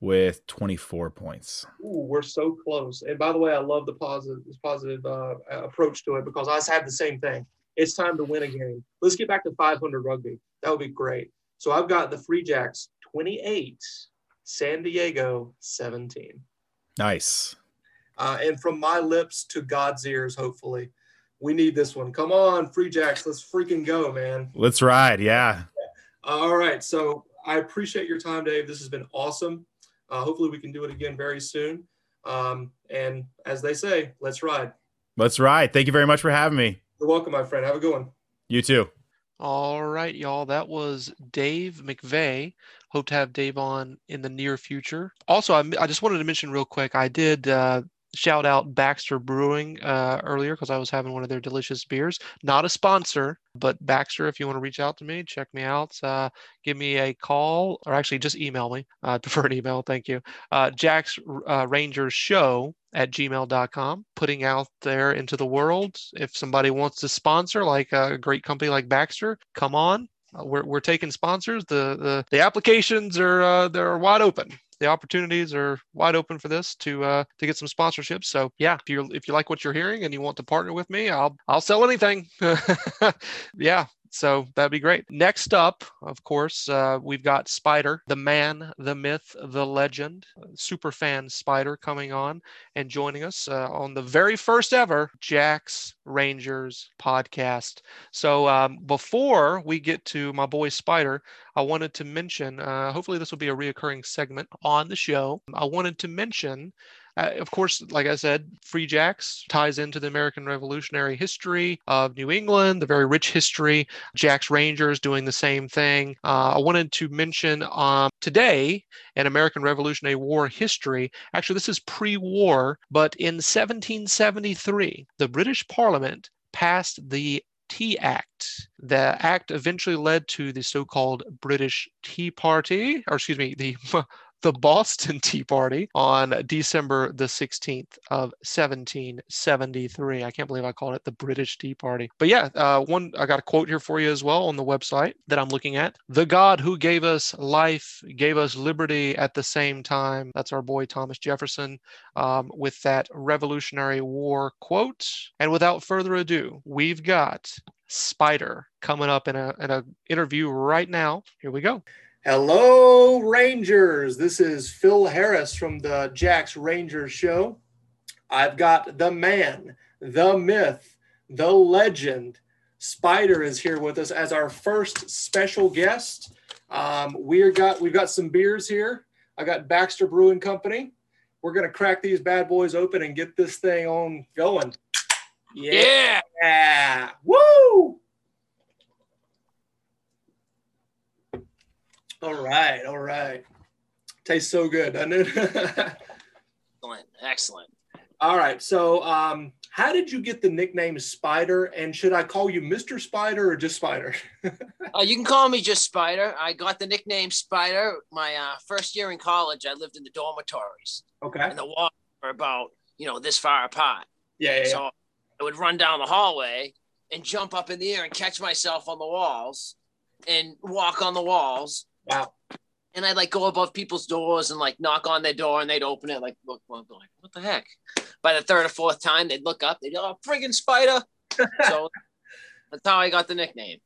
with 24 points. Ooh, we're so close. And by the way, I love the positive, this positive uh, approach to it because I have the same thing. It's time to win a game. Let's get back to 500 rugby. That would be great. So I've got the Free Jacks 28, San Diego 17. Nice. Uh, and from my lips to God's ears, hopefully. We need this one. Come on, Free Jacks. Let's freaking go, man. Let's ride. Yeah. All right. So I appreciate your time, Dave. This has been awesome. Uh, hopefully, we can do it again very soon. Um, and as they say, let's ride. Let's ride. Thank you very much for having me. You're welcome, my friend. Have a good one. You too. All right, y'all. That was Dave McVeigh. Hope to have Dave on in the near future. Also, I, I just wanted to mention real quick. I did uh, shout out Baxter Brewing uh, earlier because I was having one of their delicious beers. Not a sponsor, but Baxter, if you want to reach out to me, check me out. Uh, give me a call or actually just email me. I prefer an email. Thank you. Uh, Jack's uh, Rangers Show at gmail.com, putting out there into the world. If somebody wants to sponsor, like a great company like Baxter, come on. Uh, we're, we're taking sponsors. The, the, the applications are, uh, they're wide open the opportunities are wide open for this to uh, to get some sponsorships. So yeah, if you if you like what you're hearing and you want to partner with me, I'll I'll sell anything. yeah, so that'd be great. Next up, of course, uh, we've got Spider, the man, the myth, the legend, super fan Spider coming on and joining us uh, on the very first ever Jack's Rangers podcast. So um, before we get to my boy Spider, I wanted to mention, uh, hopefully, this will be a reoccurring segment on the show. I wanted to mention uh, of course, like I said, Free Jacks ties into the American Revolutionary history of New England, the very rich history. Jacks Rangers doing the same thing. Uh, I wanted to mention um, today in American Revolutionary War history, actually, this is pre war, but in 1773, the British Parliament passed the Tea Act. The act eventually led to the so called British Tea Party, or excuse me, the the Boston Tea Party on December the 16th of 1773. I can't believe I called it the British Tea Party. But yeah, uh, one I got a quote here for you as well on the website that I'm looking at. The God who gave us life gave us liberty at the same time. That's our boy Thomas Jefferson um, with that Revolutionary War quote. And without further ado, we've got Spider coming up in a in a interview right now. Here we go. Hello, Rangers. This is Phil Harris from the Jack's Rangers Show. I've got the man, the myth, the legend. Spider is here with us as our first special guest. Um, we got we've got some beers here. I got Baxter Brewing Company. We're gonna crack these bad boys open and get this thing on going. Yeah. yeah. Woo! All right, all right. Tastes so good, doesn't it? excellent, excellent. All right. So, um, how did you get the nickname Spider? And should I call you Mr. Spider or just Spider? uh, you can call me just Spider. I got the nickname Spider my uh, first year in college. I lived in the dormitories. Okay. And the walls were about you know this far apart. Yeah, yeah. So I would run down the hallway and jump up in the air and catch myself on the walls and walk on the walls Wow. And I'd like go above people's doors and like knock on their door and they'd open it like look like what the heck? By the third or fourth time they'd look up, they'd go, oh, friggin' spider. so that's how I got the nickname.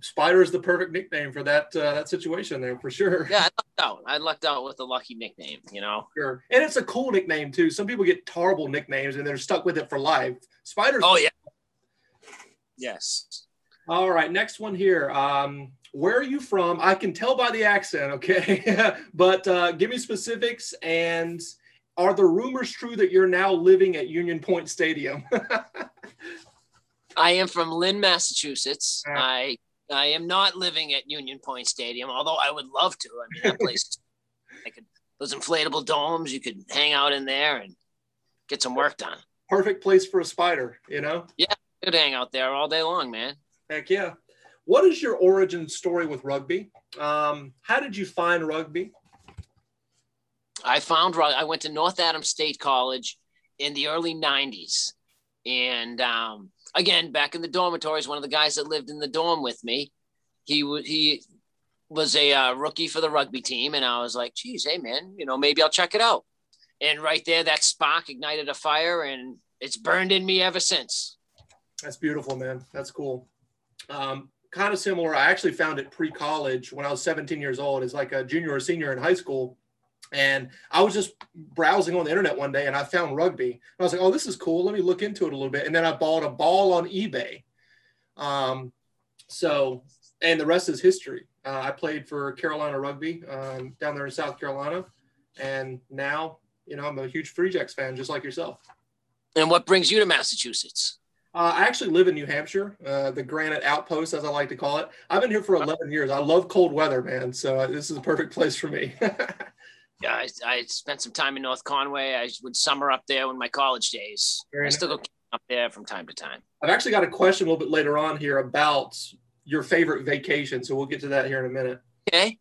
Spider is the perfect nickname for that uh, that situation there for sure. Yeah, I lucked out. I lucked out with a lucky nickname, you know. Sure, and it's a cool nickname too. Some people get horrible nicknames and they're stuck with it for life. Spider. Oh yeah. Yes. All right, next one here. Um, where are you from? I can tell by the accent, okay? but uh, give me specifics and are the rumors true that you're now living at Union Point Stadium? I am from Lynn, Massachusetts. I I am not living at Union Point Stadium, although I would love to. I mean, that place, I could those inflatable domes. You could hang out in there and get some work done. Perfect place for a spider, you know? Yeah, could hang out there all day long, man. Heck yeah. What is your origin story with rugby? Um, how did you find rugby? I found rugby. I went to North Adams State College in the early '90s, and um, again back in the dormitories. One of the guys that lived in the dorm with me, he he was a uh, rookie for the rugby team, and I was like, "Geez, hey man, you know, maybe I'll check it out." And right there, that spark ignited a fire, and it's burned in me ever since. That's beautiful, man. That's cool. Um, kind of similar. I actually found it pre-college when I was 17 years old, as like a junior or senior in high school. And I was just browsing on the internet one day and I found rugby. I was like, oh, this is cool. Let me look into it a little bit. And then I bought a ball on eBay. Um, so, and the rest is history. Uh, I played for Carolina Rugby um, down there in South Carolina. And now, you know, I'm a huge Free Jacks fan, just like yourself. And what brings you to Massachusetts? Uh, I actually live in New Hampshire, uh, the Granite Outpost, as I like to call it. I've been here for 11 years. I love cold weather, man. So this is a perfect place for me. yeah, I, I, spent some time in North Conway. I would summer up there in my college days. Very I nice. still go up there from time to time. I've actually got a question a little bit later on here about your favorite vacation. So we'll get to that here in a minute. Okay.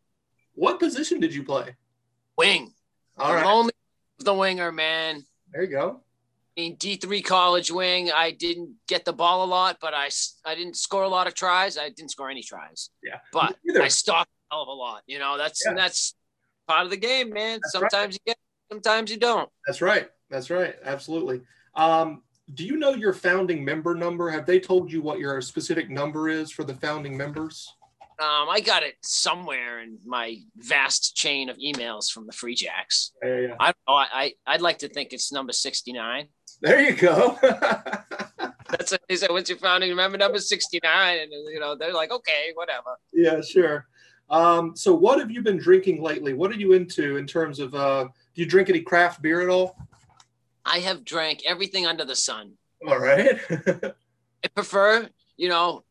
What position did you play? Wing. All right. Only the winger, man. There you go mean, D3 college wing, I didn't get the ball a lot, but I, I didn't score a lot of tries. I didn't score any tries. Yeah. But I stopped a hell of a lot. You know, that's yeah. that's part of the game, man. That's sometimes right. you get, sometimes you don't. That's right. That's right. Absolutely. Um, do you know your founding member number? Have they told you what your specific number is for the founding members? Um, I got it somewhere in my vast chain of emails from the Free Jacks. Yeah, yeah. I, I, I'd like to think it's number 69. There you go. That's what they said. What's your founding member number 69? And, you know, they're like, okay, whatever. Yeah, sure. Um, so what have you been drinking lately? What are you into in terms of, uh, do you drink any craft beer at all? I have drank everything under the sun. All right. I prefer, you know,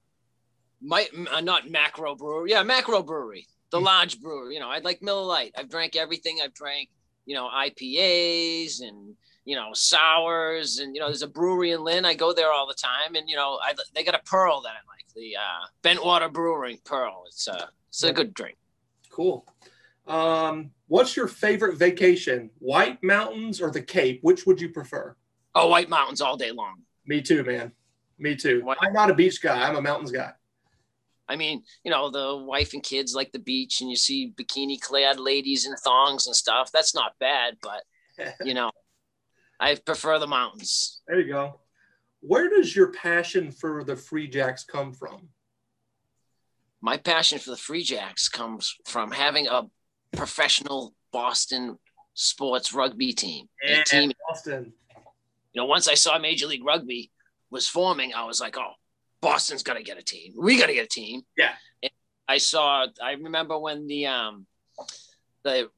my uh, not macro brewery. Yeah, macro brewery, the mm. large brewery. You know, I'd like Miller Lite. I've drank everything. I've drank, you know, IPAs and you know, sours, and you know, there's a brewery in Lynn. I go there all the time, and you know, I, they got a pearl that I like, the uh, Bentwater Brewing Pearl. It's uh, it's a good drink. Cool. Um, what's your favorite vacation? White Mountains or the Cape? Which would you prefer? Oh, White Mountains all day long. Me too, man. Me too. White- I'm not a beach guy. I'm a mountains guy. I mean, you know, the wife and kids like the beach, and you see bikini clad ladies in thongs and stuff. That's not bad, but you know, I prefer the mountains. There you go. Where does your passion for the Free Jacks come from? My passion for the Free Jacks comes from having a professional Boston sports rugby team. Yeah, team. Boston. You know, once I saw Major League Rugby was forming, I was like, oh, Boston's got to get a team. We got to get a team. Yeah. And I saw, I remember when the, um, the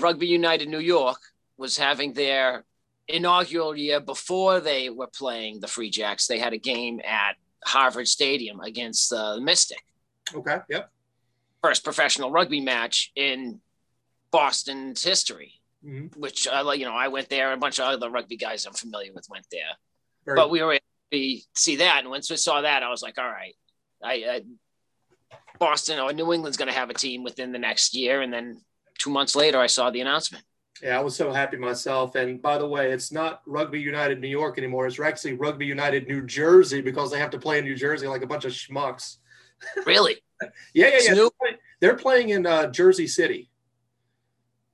Rugby United New York was having their inaugural year before they were playing the Free Jacks, they had a game at Harvard Stadium against uh, the Mystic. Okay. Yep. First professional rugby match in Boston's history, mm-hmm. which uh, you know I went there. A bunch of other rugby guys I'm familiar with went there, Very but we were able to see that. And once we saw that, I was like, all right, I, I Boston or New England's going to have a team within the next year. And then two months later, I saw the announcement. Yeah, I was so happy myself. And by the way, it's not Rugby United New York anymore. It's actually Rugby United New Jersey because they have to play in New Jersey like a bunch of schmucks. Really? yeah, yeah, yeah. They're playing in uh, Jersey City,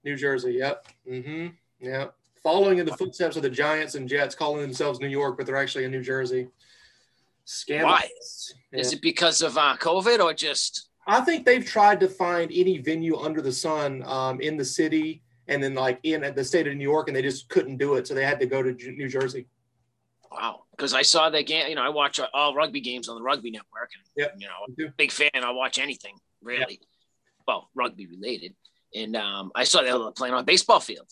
New Jersey. Yep. Mm-hmm. Yeah. Following in the footsteps of the Giants and Jets, calling themselves New York, but they're actually in New Jersey. Scandalous. Why? Yeah. Is it because of uh, COVID or just? I think they've tried to find any venue under the sun um, in the city and then like in the state of New York, and they just couldn't do it, so they had to go to New Jersey. Wow, because I saw that game. You know, I watch all rugby games on the Rugby Network, and yep. you know, I'm a big fan. I watch anything really, yep. well, rugby related, and um, I saw they were playing on a baseball field.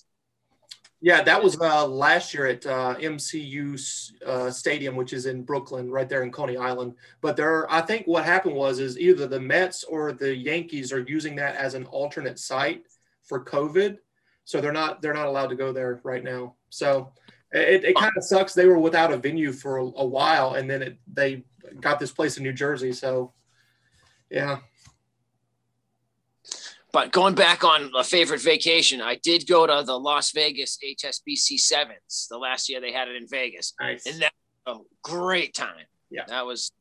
Yeah, that was uh, last year at uh, MCU uh, Stadium, which is in Brooklyn, right there in Coney Island. But there, I think what happened was is either the Mets or the Yankees are using that as an alternate site for COVID, so they're not they're not allowed to go there right now. So it, it kind of sucks. They were without a venue for a, a while, and then it, they got this place in New Jersey. So yeah. But going back on a favorite vacation, I did go to the Las Vegas HSBC Sevens the last year they had it in Vegas. Nice. And that was a great time. Yeah. That was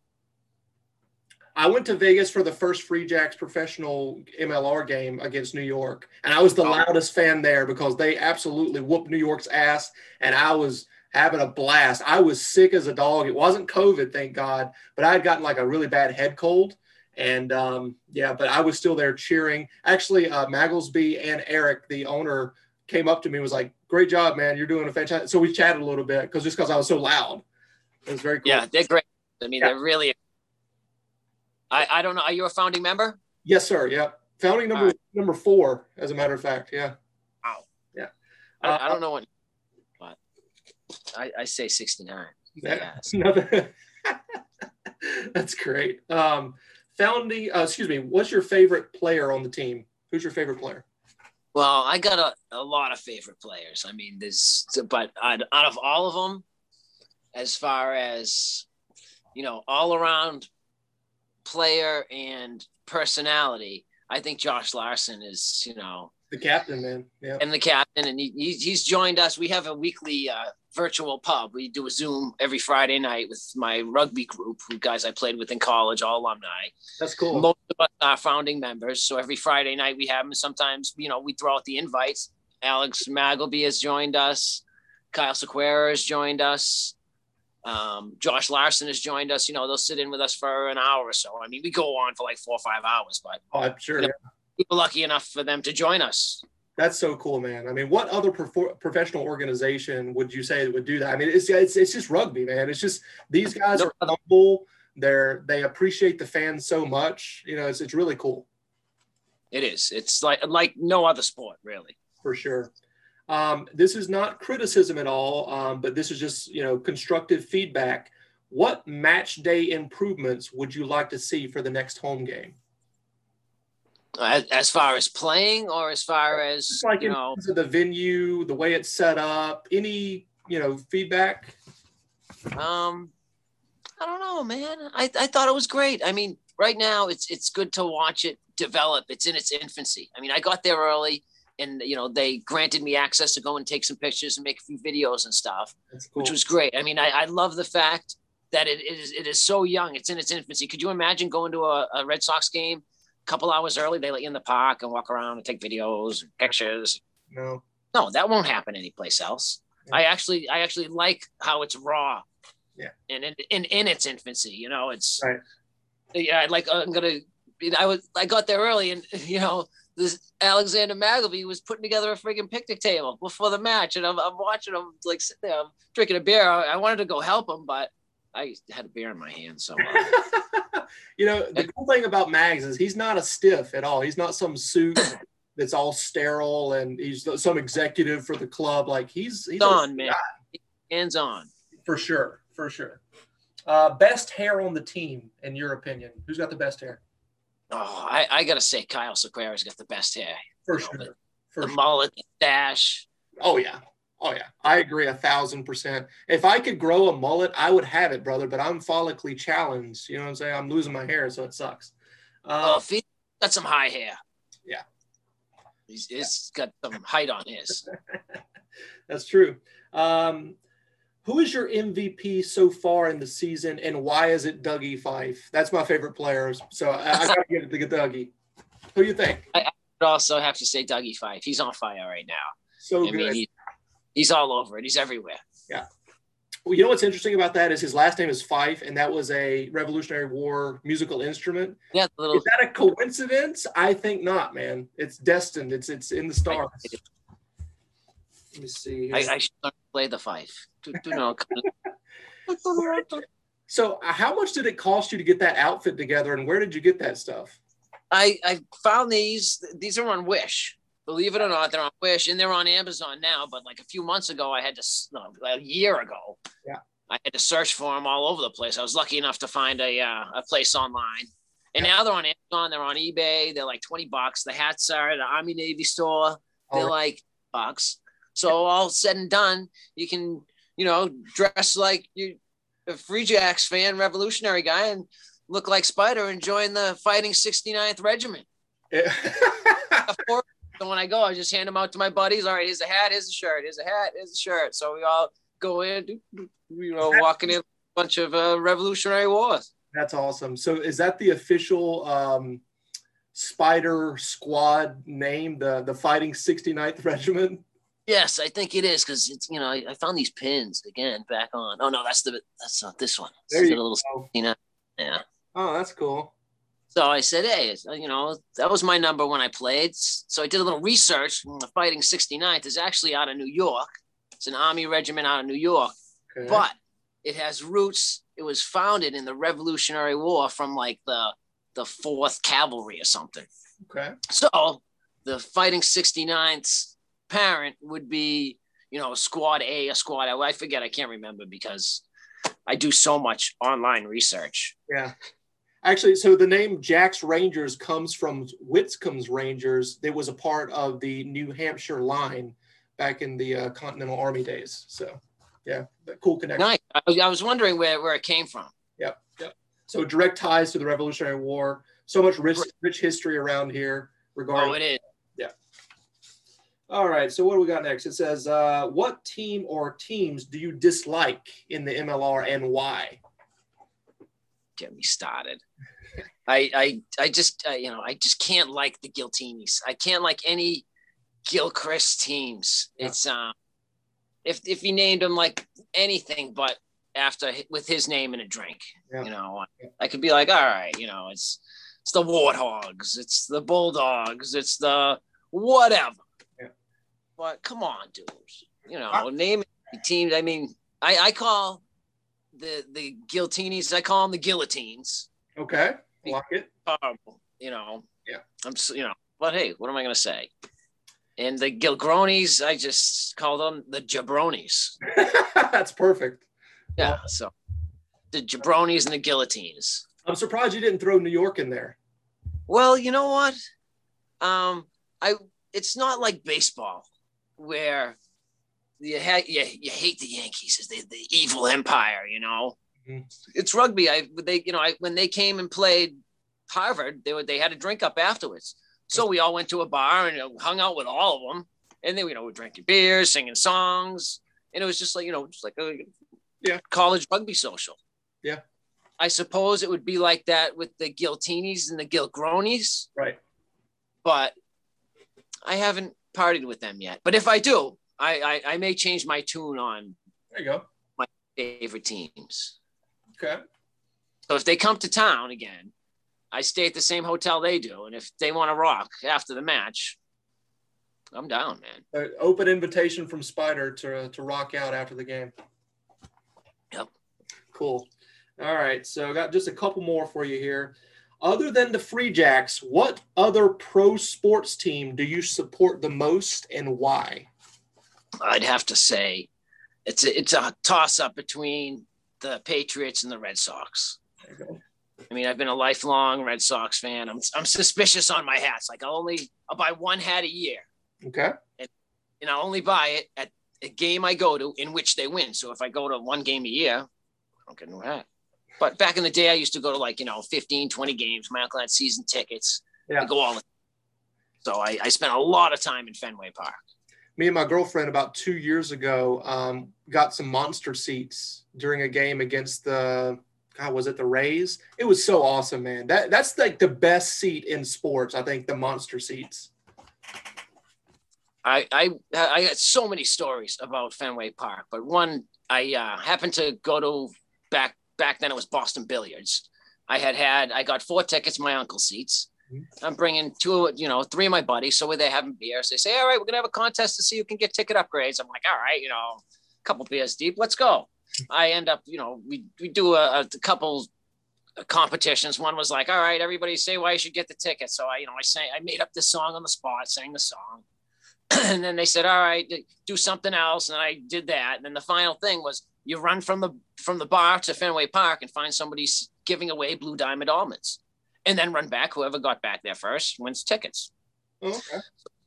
I went to Vegas for the first Free Jacks professional MLR game against New York, and I was the Oh. loudest fan there because they absolutely whooped New York's ass, and I was having a blast. I was sick as a dog. It wasn't COVID, thank God, but I had gotten like a really bad head cold. And um, yeah, but I was still there cheering. Actually, uh, Magleby and Eric, the owner, came up to me and was like, "Great job, man! You're doing a fantastic." So we chatted a little bit because just because I was so loud, it was very cool. Yeah, they're great. I mean, Yeah. they're really. I I don't know. Are you a founding member? Yes, sir. Yep. Founding number right. number four, as a matter of fact. Yeah. Wow. Yeah. I, Uh, I don't know what, but I, I say 69. That- another- That's great. Um, founding. Uh, excuse me. What's your favorite player on the team? Who's your favorite player? Well, I got a, a lot of favorite players. I mean, there's, but out of all of them, as far as, you know, all around player and personality, I think Josh Larson is, you know, The captain, man. Yeah. and the captain, and he, he's, joined us. We have a weekly uh, virtual pub. We do a Zoom every Friday night with my rugby group, who guys I played with in college, all alumni. That's cool. Most of us are founding members. So every Friday night we have them. Sometimes, you know, we throw out the invites. Alex Magleby has joined us. Kyle Sequeira has joined us. Um, Josh Larson has joined us. You know, they'll sit in with us for an hour or so. I mean, we go on for like four or five hours, but Oh, I'm sure. Yeah. yeah. we were lucky enough for them to join us. That's so cool, man. I mean, what other prof- professional organization would you say would do that? I mean, it's, it's it's just rugby, man. It's just these guys are humble. They're they appreciate the fans so much. You know, it's it's really cool It is. It's like like no other sport, really. for sure. Um, this is not criticism at all, um, but this is just you know constructive feedback. What match day improvements would you like to see for the next home game? As, as far as playing, or as far as Just like you know, the venue, the way it's set up, any you know feedback. Um, I don't know, man. I, I thought it was great. I mean, right now it's it's good to watch it develop. It's in its infancy. I mean, I got there early, and you know they granted me access to go and take some pictures and make a few videos and stuff, cool. which was great. I mean, I, I love the fact that it is it is so young. It's in its infancy. Could you imagine going to a, a Red Sox game a couple hours early? They let you in the park and walk around and take videos and pictures. no. No, that won't happen anyplace else. Yeah. I actually, I actually like how it's raw. Yeah. And in, in, in its infancy, you know, it's, Right. yeah, like, I'm to, I was, I got there early and, you know, this Alexander Magleby was putting together a freaking picnic table before the match. And I'm, I'm watching him like sit there, I'm drinking a beer. I, I wanted to go help him, but I had a beer in my hand. So uh, you know, the cool thing about Mags is he's not a stiff at all. He's not some suit that's all sterile and he's some executive for the club. Like he's he's on, man. Hands on. for sure, for sure. Uh, best hair on the team, in your opinion? Who's got the best hair? Oh, I, I got to say, Kyle Sequeira's got the best hair. For You know, sure. For The sure. mullet, dash. Oh yeah. Oh yeah. I agree a thousand percent. If I could grow a mullet, I would have it, brother. But I'm follically challenged. You know what I'm saying? I'm losing my hair, so it sucks. Uh, if he's got some high hair. Yeah. He's, he's got some height on his. That's true. Um, who is your MVP so far in the season, and why is it Dougie Fife? That's my favorite player. So I, I gotta give it to Dougie. Who do you think? I'd also have to say Dougie Fife. He's on fire right now. So I good. mean, he, he's all over it. He's everywhere. Yeah. Well, you know what's interesting about that is his last name is Fife, and that was a Revolutionary War musical instrument. Yeah, little Is that a coincidence? I think not, man. It's destined. It's it's in the stars. Let me see. I, I should learn to play the fife. To, to know. so, uh, how much did it cost you to get that outfit together, and where did you get that stuff? I I found these. These are on Wish. Believe it or not, they're on Wish and they're on Amazon now. But like a few months ago, I had to no, a year ago. Yeah. I had to search for them all over the place. I was lucky enough to find a uh, a place online, and now they're on Amazon. They're on eBay. They're like twenty bucks. The hats are at the Army Navy store. They're right. like bucks. So all said and done, you can you know dress like you a Free Jacks fan, revolutionary guy, and look like Spider and join the fighting 69th Regiment. Of course, so when I go, I just hand them out to my buddies. All right, here's a hat, here's a shirt, here's a hat, here's a shirt. So we all go in, you know, walking in a bunch of uh, Revolutionary Wars. That's awesome. So is that the official um, Spider Squad name, the the Fighting 69th Regiment? Yes, I think it is because it's you know I, I, found these pins again back on. Oh no, that's the that's not this one. There you little, go. You know, yeah. Oh, that's cool. So I said, hey, uh, you know, that was my number when I played. So I did a little research. Mm, the Fighting 69th is actually out of New York. It's an Army regiment out of New York, Okay. but it has roots. It was founded in the Revolutionary War from like the the Fourth Cavalry or something. okay. So the Fighting 69th parent would be, you know, Squad A a Squad I forget. I can't remember because I do so much online research. Yeah. Actually, so the name Jack's Rangers comes from Whitcomb's Rangers. It was a part of the New Hampshire line back in the uh, Continental Army days. So, yeah, cool connection. Nice. I was, I was wondering where, where it came from. Yep. Yep. So direct ties to the Revolutionary War. So much rich, rich history around here regarding. Oh, it is. All right. So what do we got next? It says, uh, "What team or teams do you dislike in the MLR and why?" Get me started. I I I just uh, you know I just can't like the Giltinis. I can't like any Gilchrist teams. Yeah. It's um if if he named them like anything but after with his name in a drink, Yeah. you know, I could be like, all right, you know, it's it's the Warthogs, it's the Bulldogs, it's the whatever. But come on, dudes. you know, I- name teams. I mean, I I call the the Giltinis. I call them the Guillotines. Okay. Like it. Um, you know. Yeah. I'm you know, but hey, what am I gonna say? And the Gilgronis, I just call them the Jabronis. That's perfect. Yeah. So the Jabronis and the Guillotines. I'm surprised you didn't throw New York in there. Well, you know what? Um, I it's not like baseball where you ha- you, you hate the Yankees as the, the evil empire, you know. Mhm. It's rugby. I they you know I when they came and played Harvard, they were they had a drink up afterwards. So we all went to a bar and hung out with all of them, and then you know we're drinking beers, singing songs, and it was just like you know just like a Yeah. college rugby social. Yeah. I suppose it would be like that with the Giltinis and the Gilgronis Right. but I haven't partied with them yet. But if I do, I, I, I may change my tune on There you go. My favorite teams. Okay. So if they come to town again, I stay at the same hotel they do. And if they want to rock after the match, I'm down, man. Uh, open invitation from Spider to to rock out after the game. Yep. Cool. All right. So I got just a couple more for you here. Other than the Free Jacks, what other pro sports team do you support the most and why? I'd have to say it's a, it's a toss up between the Patriots and the Red Sox. I mean, I've been a lifelong Red Sox fan. I'm, I'm suspicious on my hats. Like I'll only I'll buy one hat a year. Okay. and I only buy it at a game I go to in which they win. So if I go to one game a year, I don't get a new hat. But back in the day, I used to go to like, you know, 15, 20 games. My uncle had season tickets. Yeah. I go all the So I, I spent a lot of time in Fenway Park. Me and my girlfriend about two years ago um, got some monster seats during a game against the God was it the Rays? It was so awesome, man. That that's like the best seat in sports. I think the monster seats. I, I I got so many stories about Fenway Park, but one I uh, happened to go to back back then it was Boston Billiards. I had had I got four tickets, my uncle's seats. I'm bringing two, you know, three of my buddies. So we're there having beers. They say, "All right, we're gonna have a contest to see who can get ticket upgrades." I'm like, "All right, you know, a couple beers deep, let's go." I end up, you know, we we do a, a couple competitions. One was like, "All right, everybody say why you should get the ticket." So I, you know, I sang, I made up this song on the spot, sang the song and then they said, "All right, do something else," and I did that. And then the final thing was you run from the from the bar to Fenway Park and find somebody giving away Blue Diamond almonds, and then run back. Whoever got back there first wins tickets. Okay.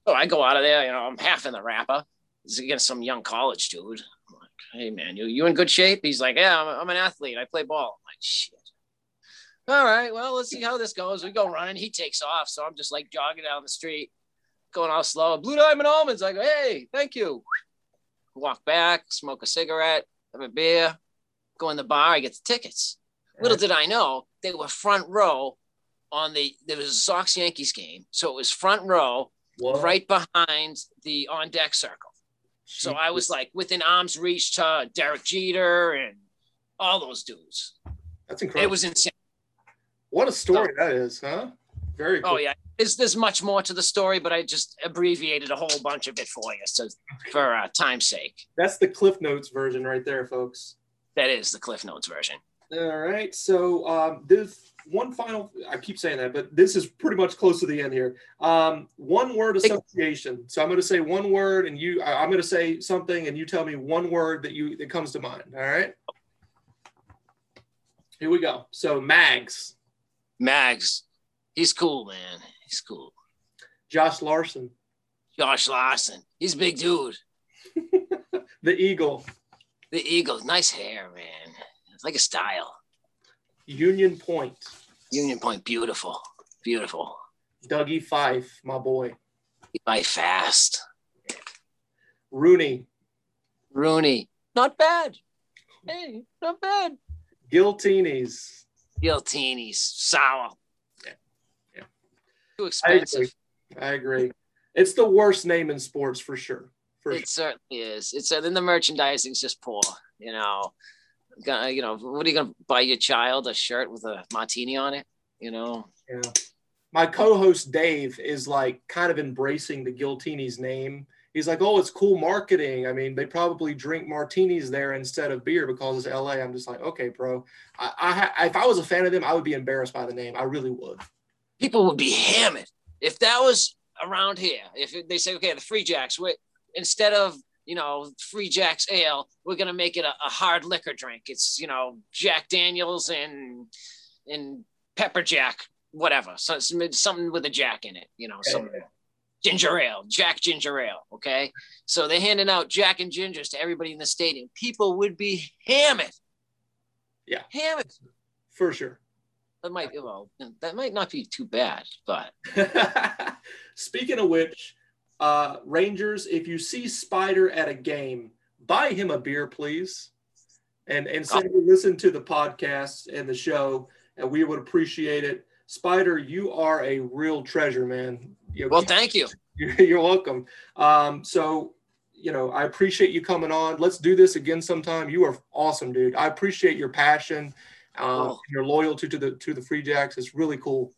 So I go out of there, you know, I'm half in the wrapper. This is against some young college dude. I'm like, "Hey man, you you in good shape?" He's like, "Yeah, I'm, I'm an athlete. I play ball." I'm like, "Shit." All right, well, let's see how this goes. We go running. He takes off, so I'm just like jogging down the street going all slow. Blue Diamond Almonds. I go, hey, thank you. Walk back, smoke a cigarette, have a beer, go in the bar. I get the tickets. Little did I know they were front row on the there was a Sox Yankees game, so it was front row Whoa. right behind the on deck circle. So I was like within arm's reach to Derek Jeter and all those dudes. That's incredible. It was insane. what a story that is, huh? Very oh, cool. Oh yeah, there's there's much more to the story, but I just abbreviated a whole bunch of it for you, so for uh, time's sake. That's the Cliff Notes version right there, folks. That is the Cliff Notes version. All right. So um, this one final. I keep saying that, but this is pretty much close to the end here. Um, one word association. So I'm going to say one word, and you. I'm going to say something, and you tell me one word that you that comes to mind. All right. Here we go. So Mags, Mags, he's cool, man. He's cool. Josh Larson, Josh Larson, he's a big dude. the Eagle, The Eagle. nice hair, man. It's like a style. Union Point, Union Point, beautiful, beautiful. Dougie Fife, my boy, He fight fast. RUNY, RUNY, not bad. Hey, not bad. Giltinis. Giltini's sour. Too I expensive. agree. I agree. It's the worst name in sports for sure. For It certainly is. It's uh, then the merchandising's just poor. You know, Gonna- you know, what are you gonna buy your child a shirt with a martini on it? You know, Yeah. My co-host Dave is like kind of embracing the Giltini's name. He's like, "Oh, it's cool marketing. I mean, they probably drink martinis there instead of beer because it's LA." I'm just like, "Okay, bro. I, I if I was a fan of them, I would be embarrassed by the name. I really would." People would be hammered if that was around here. If they say, okay, the Free Jacks, we instead of you know Free Jacks ale, we're gonna make it a, a hard liquor drink. It's you know Jack Daniels and and pepper Jack, whatever. So some- something with a Jack in it. You know, some ginger ale, Jack ginger ale. Okay, so they're handing out Jack and gingers to everybody in the stadium. People would be hammered. Yeah. hammered. For sure. That might well, that might not be too bad, but Speaking of which, uh, Rangers, if you see Spider at a game, buy him a beer, please. And and send him listen to the podcast and the show, and we would appreciate it. Spider, you are a real treasure, man. You know, well, thank you. you're, you're welcome. Um, so, you know, I appreciate you coming on. Let's do this again sometime. You are awesome, dude. I appreciate your passion, um, Oh. your loyalty to the to the Free Jacks. It's really cool.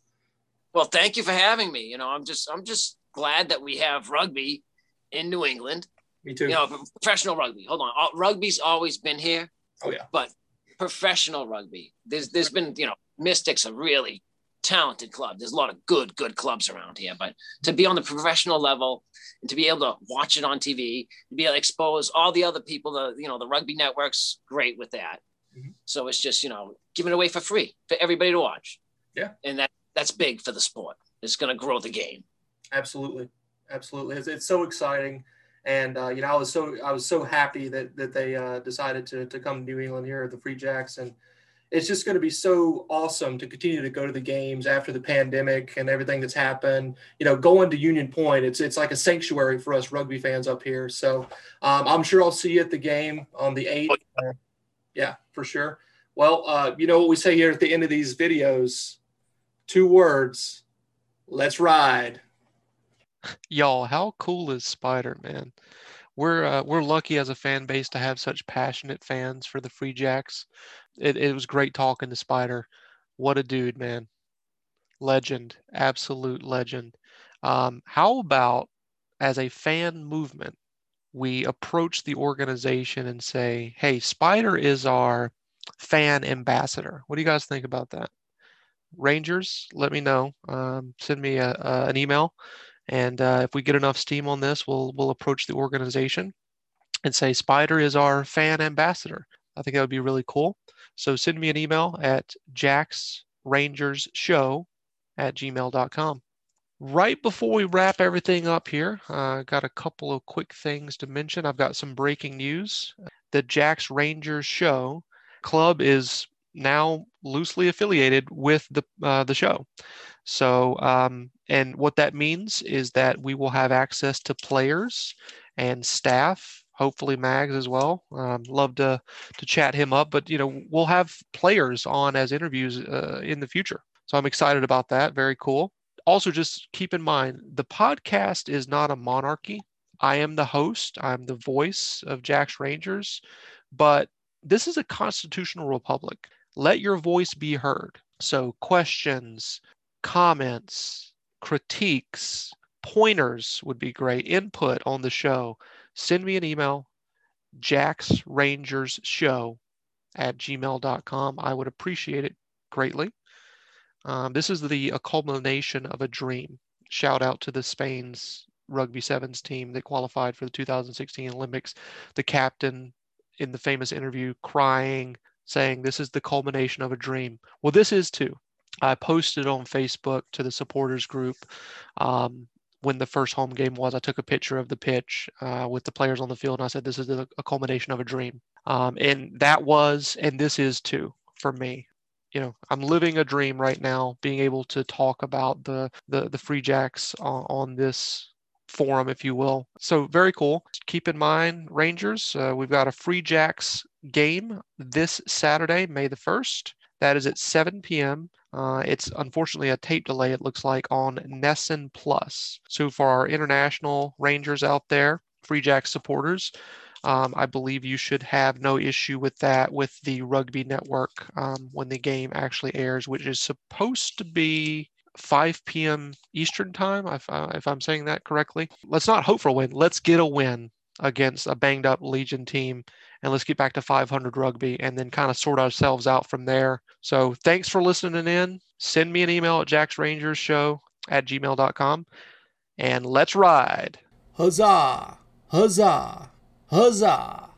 Well, thank you for having me. You know, I'm just I'm just glad that we have rugby in New England. Me too. You know, professional rugby. Hold on, All- rugby's always been here, oh yeah. but professional rugby. There's there's been you know Mystics a really talented club. There's a lot of good good clubs around here, but to be on the professional level and to be able to watch it on TV, to be able to expose all the other people, the you know the rugby networks, great with that. Mm-hmm. So it's just, you know, giving it away for free for everybody to watch. Yeah. And that that's big for the sport. It's going to grow the game. Absolutely. Absolutely. It's, it's so exciting. And, uh, you know, I was so, I was so happy that, that they uh, decided to, to come to New England here at the Free Jacks. And it's just going to be so awesome to continue to go to the games after the pandemic and everything that's happened. You know, going to Union Point, it's it's like a sanctuary for us rugby fans up here. So um, I'm sure I'll see you at the game on the 8th yeah, for sure. Well, uh, you know what we say here at the end of these videos: two words. Let's ride. Y'all, how cool is Spider, man? We're uh, we're lucky as a fan base to have such passionate fans for the Free Jacks. It it was great talking to Spider. What a dude, man. Legend, absolute legend. Um, how about as a fan movement, we approach the organization and say, "Hey, Spider is our fan ambassador." What do you guys think about that? Rangers, let me know. Um, send me a, a, an email. And uh, if we get enough steam on this, we'll we'll approach the organization and say Spider is our fan ambassador. I think that would be really cool. So send me an email at jacksrangershow at gmail.com. Right before we wrap everything up here, I uh, got a couple of quick things to mention. I've got some breaking news. The Jacks Rangers Show Club is now loosely affiliated with the uh, the show. So, um, and what that means is that we will have access to players and staff, hopefully Mags as well. Um, love to to chat him up, but you know we'll have players on as interviews uh, in the future. So I'm excited about that. Very cool. Also, just keep in mind the podcast is not a monarchy. I am the host. I'm the voice of Jack's Rangers, but this is a constitutional republic. Let your voice be heard. So questions, comments, critiques, pointers would be great. Input on the show. Send me an email, Jack's Rangers Show at gmail.com. I would appreciate it greatly. Um, this is the culmination of a dream. Shout out to the Spain's rugby sevens team that qualified for the 2016 Olympics. The captain in the famous interview crying, saying, This is the culmination of a dream. Well, this is too. I posted on Facebook to the supporters group um, when the first home game was. I took a picture of the pitch uh, with the players on the field, and I said, "This is a, a culmination of a dream." Um, and that was, and this is too for me. You know, I'm living a dream right now, being able to talk about the the, the Free Jacks on, on this forum, if you will. So very cool. Keep in mind, Rangers, uh, we've got a Free Jacks game this Saturday, May the 1st. That is at 7 p.m. Uh, it's unfortunately a tape delay, it looks like, on NESN Plus. So for our international Rangers out there, Free jacks supporters, um, I believe you should have no issue with that with the Rugby Network um, when the game actually airs, which is supposed to be 5 p.m. Eastern time, if, uh, if I'm saying that correctly. Let's not hope for a win. Let's get a win against a banged up Legion team and let's get back to 500 rugby and then kind of sort ourselves out from there. So thanks for listening in. Send me an email at jacksrangershow at gmail.com and let's ride. Huzzah! Huzzah! Huzzah!